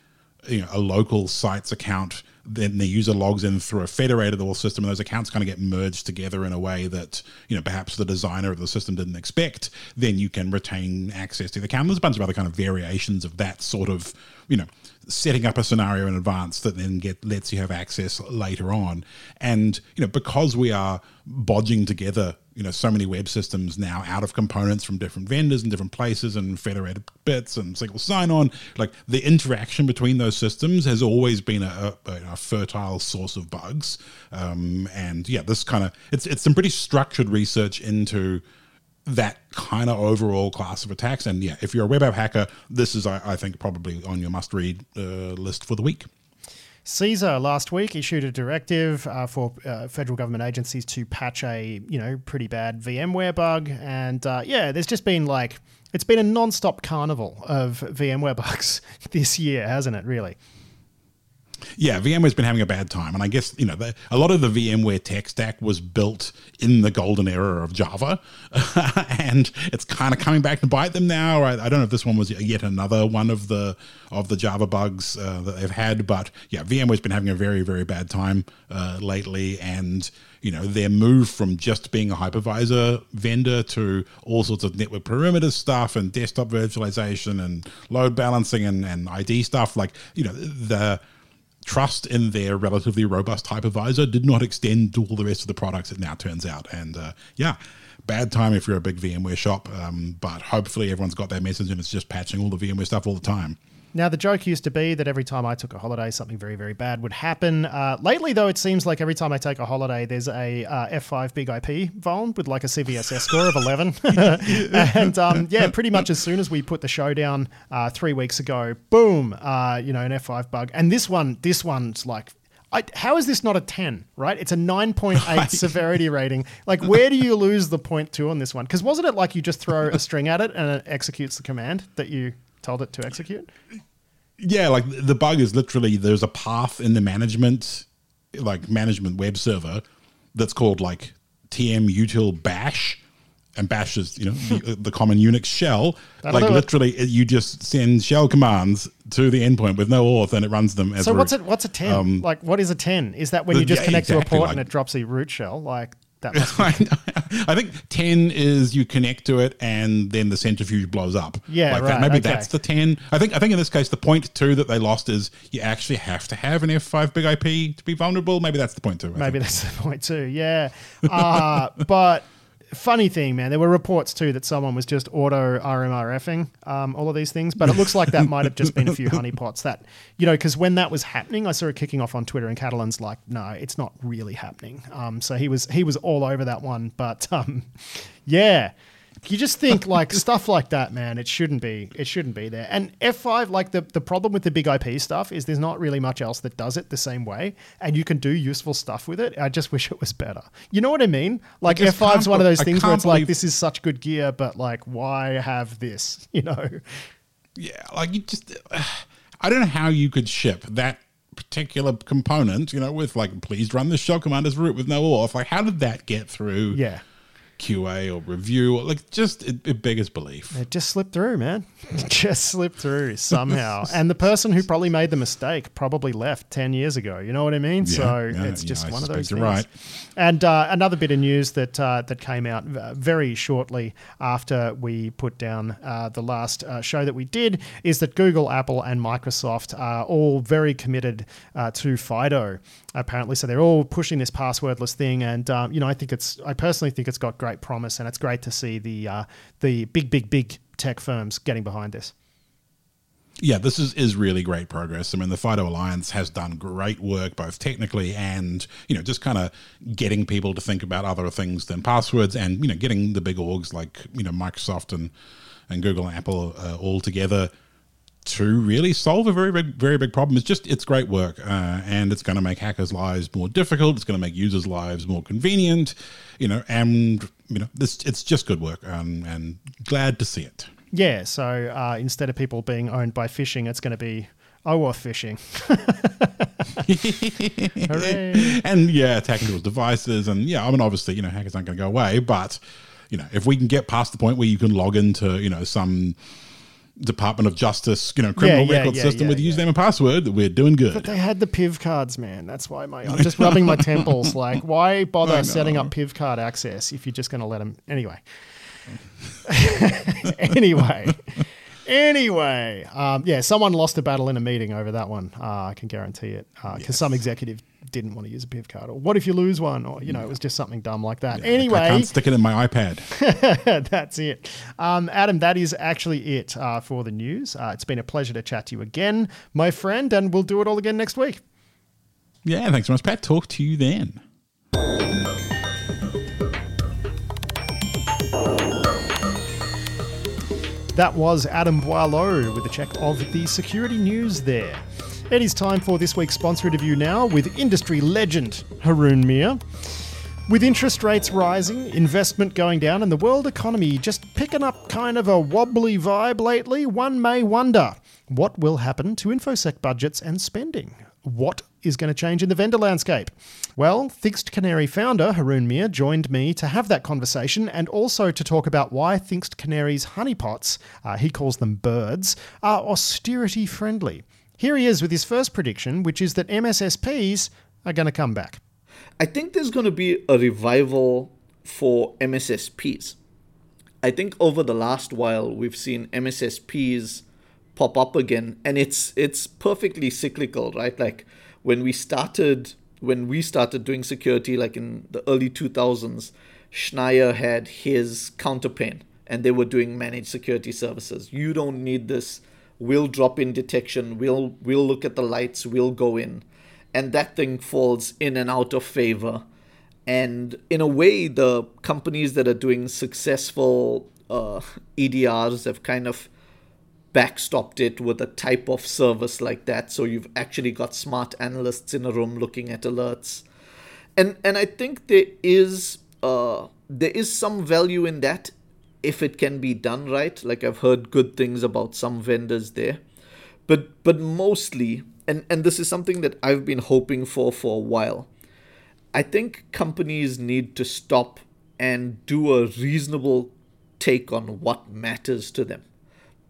you know, a local site's account then the user logs in through a federated all system and those accounts kind of get merged together in a way that you know perhaps the designer of the system didn't expect then you can retain access to the account. There's a bunch of other kind of variations of that sort of you know setting up a scenario in advance that then get lets you have access later on. And you know because we are bodging together you know so many web systems now out of components from different vendors and different places and federated bits and single sign-on like the interaction between those systems has always been a, a, a fertile source of bugs. Um, and yeah this kind of it's it's some pretty structured research into that kind of overall class of attacks and yeah if you're a web app hacker this is i, I think probably on your must read uh, list for the week CISA last week issued a directive uh, for uh, federal government agencies to patch a you know pretty bad VMware bug, and uh, yeah, there's just been like it's been a non-stop carnival of VMware bugs this year, hasn't it? Really. Yeah, VMware's been having a bad time, and I guess you know the, a lot of the VMware tech stack was built in the golden era of Java, and it's kind of coming back to bite them now. I, I, don't know if this one was yet another one of the of the Java bugs uh, that they've had, but yeah, VMware's been having a very very bad time uh, lately, and you know their move from just being a hypervisor vendor to all sorts of network perimeter stuff and desktop virtualization and load balancing and, and ID stuff, like you know the trust in their relatively robust hypervisor did not extend to all the rest of the products, it now turns out. And uh, yeah, bad time if you're a big VMware shop, um, but hopefully everyone's got their message and it's just patching all the VMware stuff all the time. Now, the joke used to be that every time I took a holiday, something very, very bad would happen. Uh, lately, though, it seems like every time I take a holiday, there's a uh, F5 big IP vuln with like a CVSS score of 11. and um, yeah, pretty much as soon as we put the show down uh, three weeks ago, boom, uh, you know, an F5 bug. And this one, this one's like I, how is this not a 10, right? It's a 9.8 right. severity rating. Like, where do you lose the point two on this one? Because wasn't it like you just throw a string at it and it executes the command that you told it to execute? Yeah, like the bug is literally there's a path in the management, like management web server that's called like tm util bash and bash is you know the, the, common Unix shell. That'll like literally, it. you just send shell commands to the endpoint with no auth, and it runs them as. So what's it? What's a ten? Um, like what is a ten? Is that when the, you just yeah, connect exactly, to a port like, and it drops a root shell? Like that. Must I think ten is you connect to it and then the centrifuge blows up. Yeah, like right, that. Maybe okay. that's the ten. I think I think in this case the point two that they lost is you actually have to have an F five big IP to be vulnerable. Maybe that's the point two. I Maybe think. that's the point two. Yeah, uh, but funny thing, man, there were reports too that someone was just auto RMRFing um, all of these things, but it looks like that might have just been a few honeypots. That you know, because when that was happening, I saw it kicking off on Twitter, and Catalin's like, "No, it's not really happening." Um, so he was he was all over that one, but um, yeah, you just think like stuff like that, man. It shouldn't be. It shouldn't be there. And F5, like the the problem with the big IP stuff is there's not really much else that does it the same way, and you can do useful stuff with it. I just wish it was better. You know what I mean? Like F5 is one of those things where it's like this is such good gear, but like why have this? You know? Yeah, like you just. Uh, I don't know how you could ship that particular component, you know, with like, please run the shell command as root with no auth. Like, how did that get through? Yeah. QA or review, or like just it, it beggars belief. It just slipped through, man. It just slipped through somehow. and the person who probably made the mistake probably left 10 years ago. You know what I mean? Yeah, so yeah, it's just yeah, one of those things. Right. And uh, another bit of news that uh, that came out uh, very shortly after we put down uh, the last uh, show that we did is that Google, Apple, and Microsoft are all very committed uh, to FIDO apparently. So they're all pushing this passwordless thing, and um, you know, I think it's I personally think it's got great promise, and it's great to see the uh, the big, big, big tech firms getting behind this. Yeah, this is, is really great progress. I mean, the FIDO Alliance has done great work, both technically and, you know, just kind of getting people to think about other things than passwords and, you know, getting the big orgs like, you know, Microsoft and, and Google and Apple uh, all together to really solve a very big, very big problem. It's just it's great work, uh, and it's going to make hackers' lives more difficult. It's going to make users' lives more convenient, you know, and you know, this it's just good work, um, and glad to see it. Yeah. So uh, instead of people being owned by phishing, it's going to be OAuth phishing. and yeah, attacking those devices, and yeah, I mean, obviously, you know, hackers aren't going to go away, but you know, if we can get past the point where you can log into, you know, some Department of Justice, you know, criminal yeah, yeah, record yeah, system with username and password, we're doing good. But they had the PIV cards, man. That's why my I'm just rubbing my temples. Like, why bother setting up PIV card access if you're just going to let them anyway? anyway. Anyway, um, yeah, someone lost a battle in a meeting over that one. Uh, I can guarantee it because uh, yes. some executive didn't want to use a PIV card, or what if you lose one, or you know, it was just something dumb like that. Yeah, anyway, I can't stick it in my iPad. that's it, um, Adam. That is actually it uh, for the news. Uh, it's been a pleasure to chat to you again, my friend, and we'll do it all again next week. Yeah, thanks so much, Pat. Talk to you then. That was Adam Boileau with a check of the security news there. It is time for this week's sponsor interview now with industry legend Haroon Meer. With interest rates rising, investment going down, and the world economy just picking up kind of a wobbly vibe lately, one may wonder what will happen to InfoSec budgets and spending? What is going to change in the vendor landscape? Well, Thinkst Canary founder Haroon Meer joined me to have that conversation and also to talk about why Thinkst Canary's honeypots, uh, he calls them birds, are austerity friendly. Here he is with his first prediction, which is that MSSPs are going to come back. I think there's going to be a revival for MSSPs. I think over the last while we've seen MSSPs pop up again and it's it's perfectly cyclical, right? Like when we started when we started doing security like in the early 2000s, Schneier had his counterpane and they were doing managed security services. You don't need this we'll drop in detection, we'll we'll look at the lights, we'll go in, and that thing falls in and out of favor. And in a way, the companies that are doing successful uh, EDRs have kind of backstopped it with a type of service like that. So you've actually got smart analysts in a room looking at alerts, and and I think there is uh, there is some value in that if it can be done right. Like I've heard good things about some vendors there, but but mostly, and and this is something that I've been hoping for for a while. I think companies need to stop and do a reasonable take on what matters to them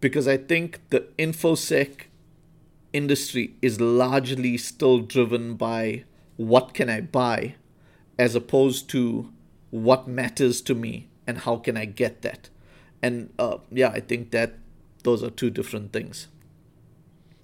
because I think the infosec industry is largely still driven by what can I buy as opposed to what matters to me and how can I get that. And uh, yeah, I think that those are two different things.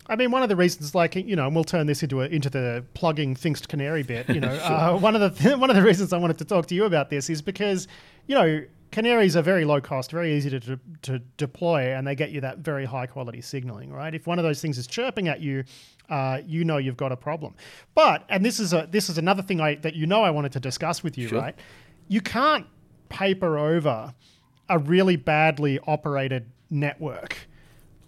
I mean, one of the reasons, like you know, and we'll turn this into a, into the plugging Thinkst Canary bit. You know, sure. uh, one of the th- one of the reasons I wanted to talk to you about this is because you know Canaries are very low cost, very easy to, to, to, deploy, and they get you that very high quality signaling, right? If one of those things is chirping at you, uh, you know you've got a problem. But and this is a this is another thing I that you know I wanted to discuss with you, sure. right? You can't paper over a really badly operated network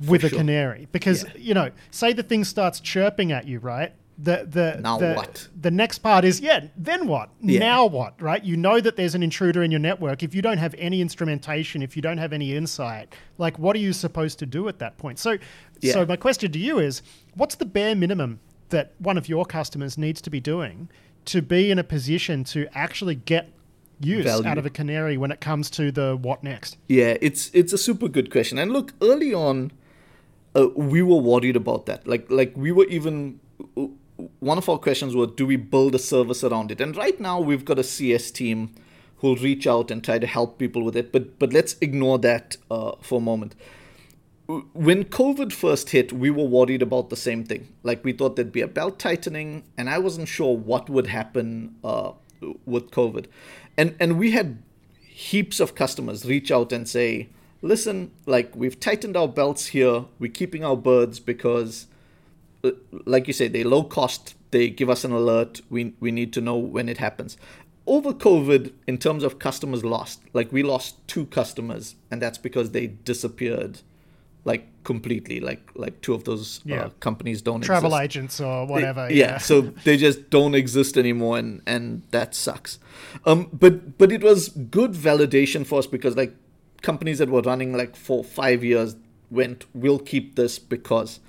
with For a sure. canary because yeah. you know, say the thing starts chirping at you, right? the the now the, what? the next part is yeah then what yeah. now what right you know that there's an intruder in your network if you don't have any instrumentation if you don't have any insight like what are you supposed to do at that point so yeah. so my question to you is what's the bare minimum that one of your customers needs to be doing to be in a position to actually get use Value. out of a canary when it comes to the what next? Yeah it's it's a super good question. And look early on uh, we were worried about that. Like like we were even one of our questions was do we build a service around it? And right now we've got a cs team who'll reach out and try to help people with it. But but let's ignore that uh, for a moment. When covid first hit we were worried about the same thing. Like we thought there'd be a belt tightening and i wasn't sure what would happen uh, with covid and and we had heaps of customers reach out and say listen like we've tightened our belts here we're keeping our birds because uh, like you say, they're low cost. They give us an alert. We we need to know when it happens. Over COVID, in terms of customers lost, like we lost two customers, and that's because they disappeared, like completely. Like like two of those uh, yeah. uh, companies don't travel exist. agents or whatever. They, yeah. yeah, so they just don't exist anymore, and and that sucks. Um, but but it was good validation for us because like companies that were running like for five years went, we'll keep this because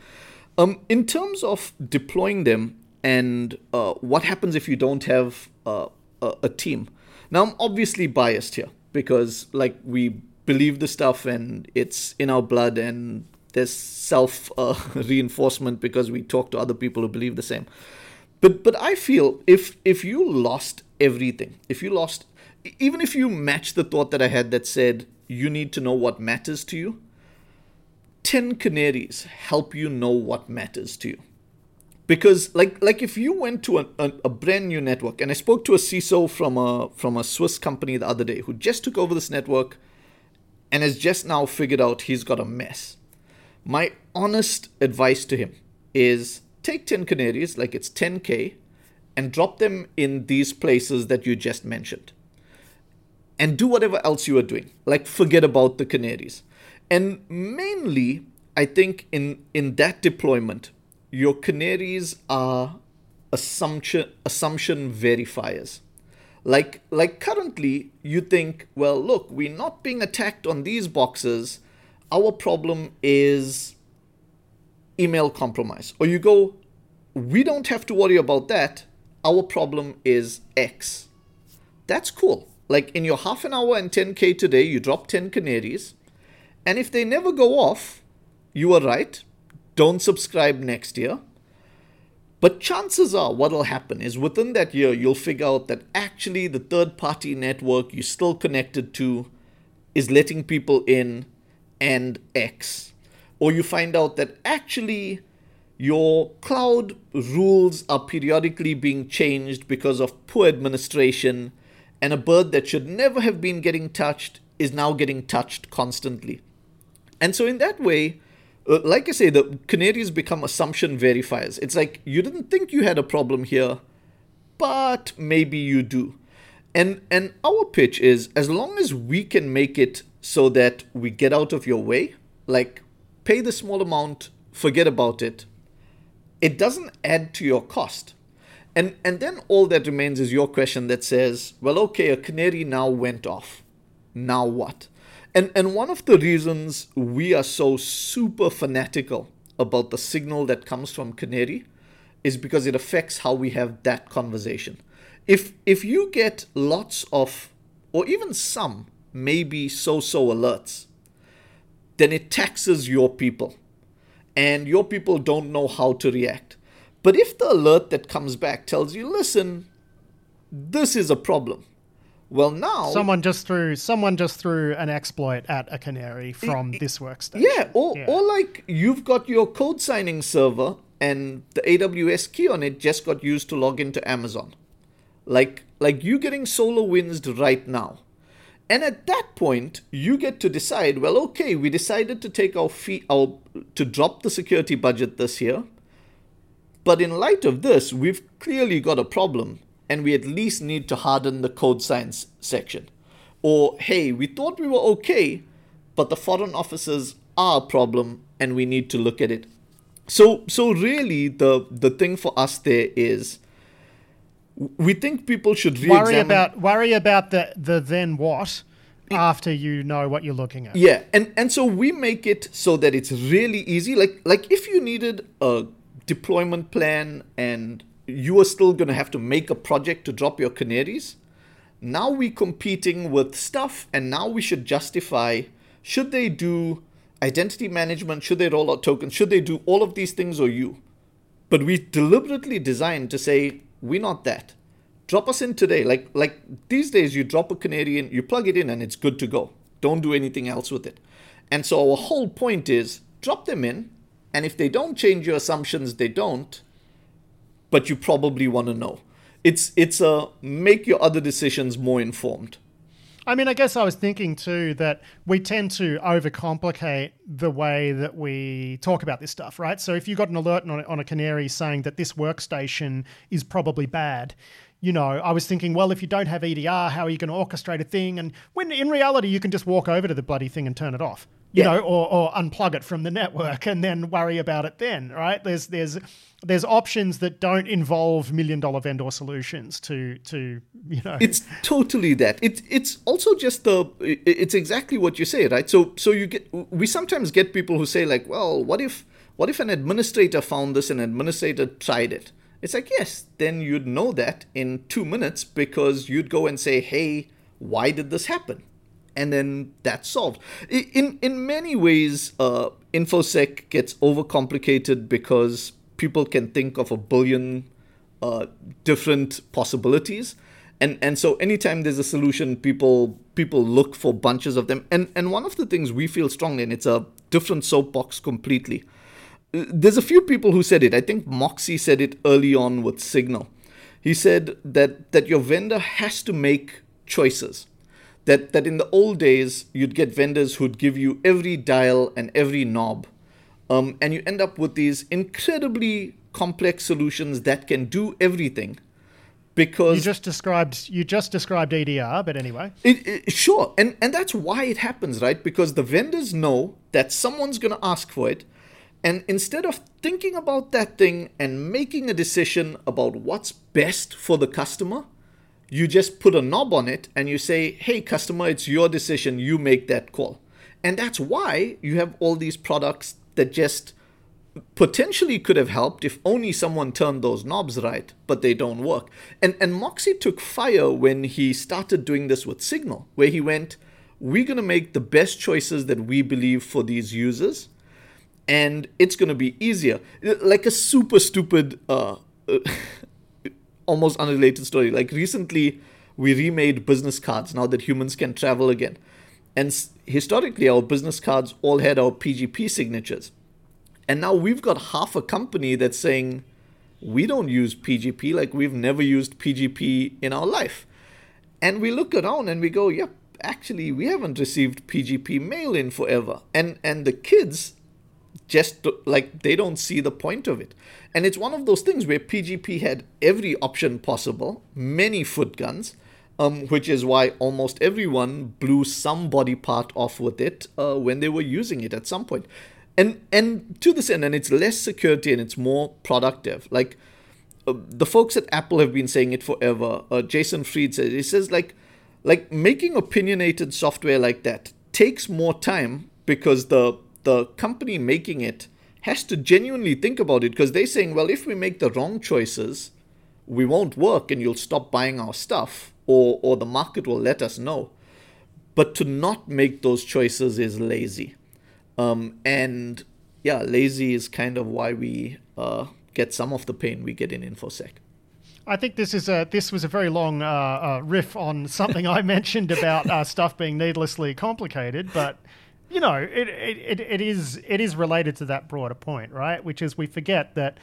um, in terms of deploying them and uh, what happens if you don't have uh, a, a team. Now, I'm obviously biased here because, like, we believe the stuff and it's in our blood and there's self uh, reinforcement because we talk to other people who believe the same. But but I feel if if you lost everything, if you lost even if you match the thought that I had that said you need to know what matters to you, 10 canaries help you know what matters to you because like like if you went to a, a, a, brand new network and i spoke to a ciso from a from a swiss company the other day who just took over this network and has just now figured out he's got a mess. My honest advice to him is take 10 canaries like it's 10k and drop them in these places that you just mentioned. And do whatever else you are doing like forget about the canaries. And mainly, I think in in that deployment, your canaries are assumption assumption verifiers. Like like currently, you think, well, look, we're not being attacked on these boxes. Our problem is email compromise. Or you go, we don't have to worry about that. Our problem is X. That's cool. Like in your half an hour and 10K today, you drop 10 canaries and if they never go off, you are right. Don't subscribe next year. But chances are what will happen is within that year, you'll figure out that actually the third party network you're still connected to is letting people in and X. Or you find out that actually your cloud rules are periodically being changed because of poor administration, and a bird that should never have been getting touched is now getting touched constantly. And so, in that way, Uh, like I say, the canaries become assumption verifiers. It's like you didn't think you had a problem here, but maybe you do. And and our pitch is as long as we can make it so that we get out of your way, like pay the small amount, forget about it. It doesn't add to your cost. And and then all that remains is your question that says, well, okay, a canary now went off. Now what? And and one of the reasons we are so super fanatical about the signal that comes from canary is because it affects how we have that conversation. If if you get lots of or even some maybe so-so alerts, then it taxes your people. And your people don't know how to react. But if the alert that comes back tells you, listen, this is a problem. Well, now someone just threw someone just threw an exploit at a canary from it, this workstation. Yeah, or yeah. or like you've got your code signing server and the AWS key on it just got used to log into Amazon. Like like you getting SolarWinds right now. And at that point, you get to decide, well, okay, we decided to take our fee our to drop the security budget this year. But in light of this, we've clearly got a problem and we at least need to harden the code science section. Or, hey, we thought we were okay, but the foreign officers are a problem and we need to look at it. So, so really, the, the thing for us there is we think people should re-examine... worry about worry about the the then what after you know what you're looking at. Yeah, and and so we make it so that it's really easy. Like like if you needed a deployment plan and you are still going to have to make a project to drop your canaries. Now we're competing with stuff, and now we should justify should they do identity management, should they roll out tokens, should they do all of these things or you? But we deliberately designed to say, we're not that. Drop us in today. Like like these days you drop a canary in, you plug it in and it's good to go. Don't do anything else with it. And so our whole point is drop them in, and if they don't change your assumptions, they don't but you probably want to know. It's it's a make your other decisions more informed. I mean, I guess I was thinking too that we tend to overcomplicate the way that we talk about this stuff, right? So if you got an alert on on a canary saying that this workstation is probably bad, you know, I was thinking, well, if you don't have EDR, how are you going to orchestrate a thing? And when in reality, you can just walk over to the bloody thing and turn it off you yeah. know, or, or unplug it from the network and then worry about it then, right? There's there's there's options that don't involve million dollar vendor solutions to to you know. It's totally that. It's it's also just the it's exactly what you say, right? So so you get we sometimes get people who say like, well, what if what if an administrator found this and an administrator tried it? It's like yes, then you'd know that in two minutes because you'd go and say, hey, why did this happen? And then that's solved. In in many ways, uh, infosec gets overcomplicated because people can think of a billion uh, different possibilities, and and so anytime there's a solution, people people look for bunches of them. And and one of the things we feel strongly, and it's a different soapbox completely. There's a few people who said it. I think Moxie said it early on with Signal. He said that that your vendor has to make choices that that in the old days you'd get vendors who'd give you every dial and every knob um, and you end up with these incredibly complex solutions that can do everything because you just described you just described EDR, but anyway, it, it, sure, and and that's why it happens, right? Because the vendors know that someone's going to ask for it, and instead of thinking about that thing and making a decision about what's best for the customer, you just put a knob on it and you say, hey, customer, it's your decision. You make that call. And that's why you have all these products that just potentially could have helped if only someone turned those knobs right, but they don't work. And and Moxie took fire when he started doing this with Signal, where he went, we're gonna make the best choices that we believe for these users, and it's gonna be easier. Like a super stupid uh, almost unrelated story. Like recently, we remade business cards now that humans can travel again. And s- historically, our business cards all had our PGP signatures. And now we've got half a company that's saying, we don't use PGP, like we've never used PGP in our life. And we look around and we go, yep, actually, we haven't received PGP mail in forever. And, and the kids just like they don't see the point of it. And it's one of those things where PGP had every option possible, many foot guns, um, which is why almost everyone blew some body part off with it uh, when they were using it at some point. And and to this end, and it's less security and it's more productive. Like uh, the folks at Apple have been saying it forever. Uh, Jason Fried says he says like like making opinionated software like that takes more time because the the company making it has to genuinely think about it because they're saying, well, if we make the wrong choices, we won't work and you'll stop buying our stuff or or the market will let us know. But to not make those choices is lazy. Um, and yeah, lazy is kind of why we uh, get some of the pain we get in InfoSec. I think this is a this was a very long uh, uh, riff on something I mentioned about uh, stuff being needlessly complicated, but you know, it, it, it is it is related to that broader point, right? Which is we forget that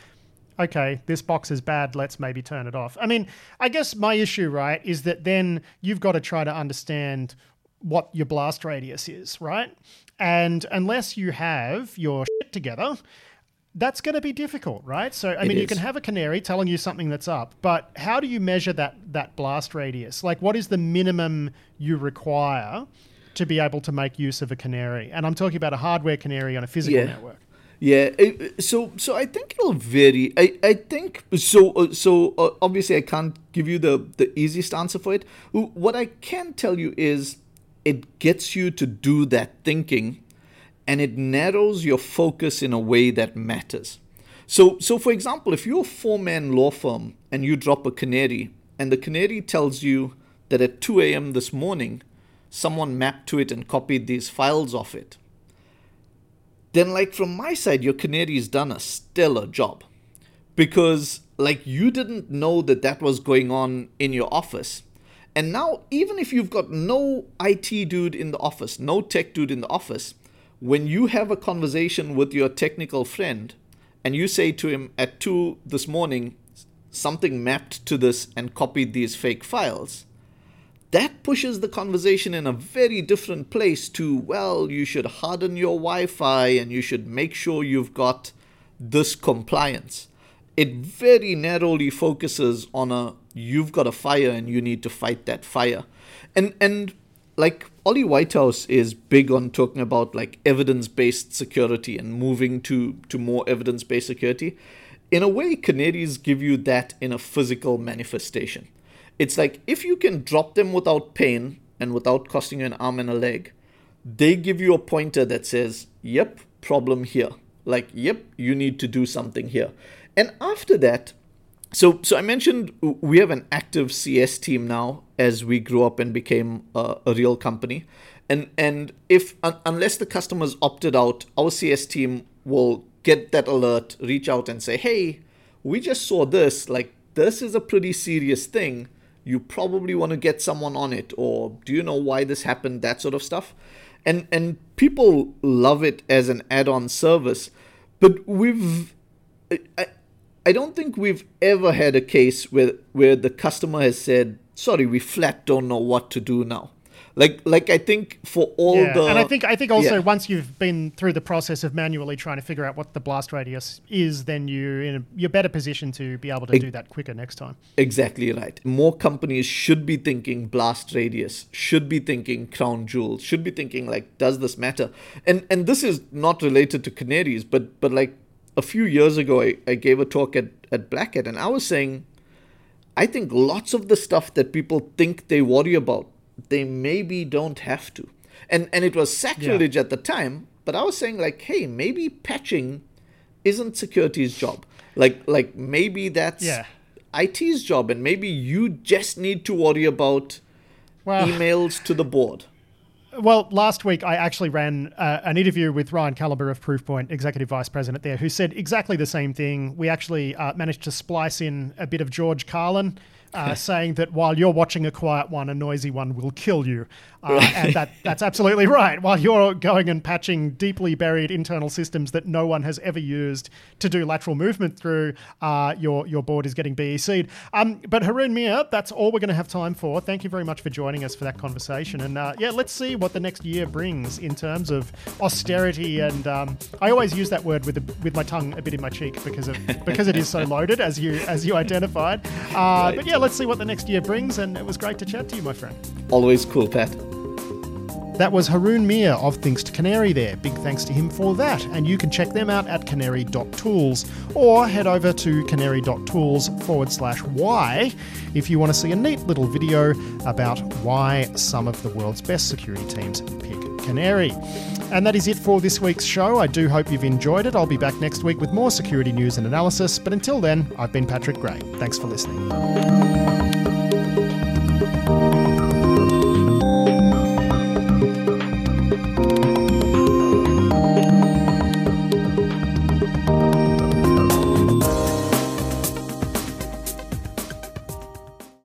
okay, this box is bad, let's maybe turn it off. I mean, I guess my issue, right, is that then you've got to try to understand what your blast radius is, right? And unless you have your shit together, that's going to be difficult, right? So, I it mean, is. you can have a canary telling you something that's up, but how do you measure that that blast radius? Like, what is the minimum you require to be able to make use of a canary? And I'm talking about a hardware canary on a physical yeah. network. Yeah, so so I think it'll vary. I, I think so. Uh, so uh, obviously, I can't give you the the easiest answer for it. What I can tell you is it gets you to do that thinking and it narrows your focus in a way that matters. So, so for example, if you're a four man law firm and you drop a canary, and the canary tells you that at 2 a.m. this morning, someone mapped to it and copied these files off it, then, like, from my side, your canary's done a stellar job. Because, like, you didn't know that that was going on in your office and now, even if you've got no IT dude in the office, no tech dude in the office, when you have a conversation with your technical friend and you say to him at 2 this morning, something mapped to this and copied these fake files, that pushes the conversation in a very different place to, well, you should harden your Wi Fi and you should make sure you've got this compliance. It very narrowly focuses on a you've got a fire and you need to fight that fire. And and like Ollie Whitehouse is big on talking about like evidence-based security and moving to to more evidence-based security. In a way, canaries give you that in a physical manifestation. It's like if you can drop them without pain and without costing you an arm and a leg, they give you a pointer that says, "Yep, problem here." Like, "Yep, you need to do something here." And after that, so so I mentioned we have an active CS team now as we grew up and became a, a real company, and and if un, unless the customers opted out, our CS team will get that alert, reach out and say, hey, we just saw this. Like this is a pretty serious thing. You probably want to get someone on it, or do you know why this happened? That sort of stuff, and and people love it as an add-on service, but we've. I, I don't think we've ever had a case where where the customer has said, "Sorry, we flat don't know what to do now." Like, like I think for all yeah. the and I think I think also yeah. once you've been through the process of manually trying to figure out what the blast radius is, then you're in a you're better positioned to be able to do that quicker next time. Exactly right. More companies should be thinking blast radius, should be thinking crown jewels, should be thinking like, does this matter? And and this is not related to canaries, but but like a few years ago, I, I gave a talk at, at Black Hat, and I was saying, I think lots of the stuff that people think they worry about, they maybe don't have to. And, and it was sacrilege yeah. at the time, but I was saying, like, hey, maybe patching isn't security's job. Like, like maybe that's yeah. IT's job, and maybe you just need to worry about well, emails to the board. Well, last week I actually ran uh, an interview with Ryan Kalember of Proofpoint, Executive Vice President there, who said exactly the same thing. We actually uh, managed to splice in a bit of George Carlin uh, saying that while you're watching a quiet one, a noisy one will kill you. Uh, and that, that's absolutely right. While you're going and patching deeply buried internal systems that no one has ever used to do lateral movement through, uh, your, your board is getting BEC'd. Um, but Haroon Meer, that's all we're going to have time for. Thank you very much for joining us for that conversation. And uh, yeah, let's see what the next year brings in terms of austerity. And um, I always use that word with, a, with my tongue a bit in my cheek because, of, because it is so loaded, as you, as you identified. Uh, right. But yeah, let's see what the next year brings. And it was great to chat to you, my friend. Always cool, Pat. That was Haroon Meer of Thinkst Canary there. Big thanks to him for that. And you can check them out at canary.tools or head over to canary.tools forward slash why if you want to see a neat little video about why some of the world's best security teams pick Canary. And that is it for this week's show. I do hope you've enjoyed it. I'll be back next week with more security news and analysis. But until then, I've been Patrick Gray. Thanks for listening.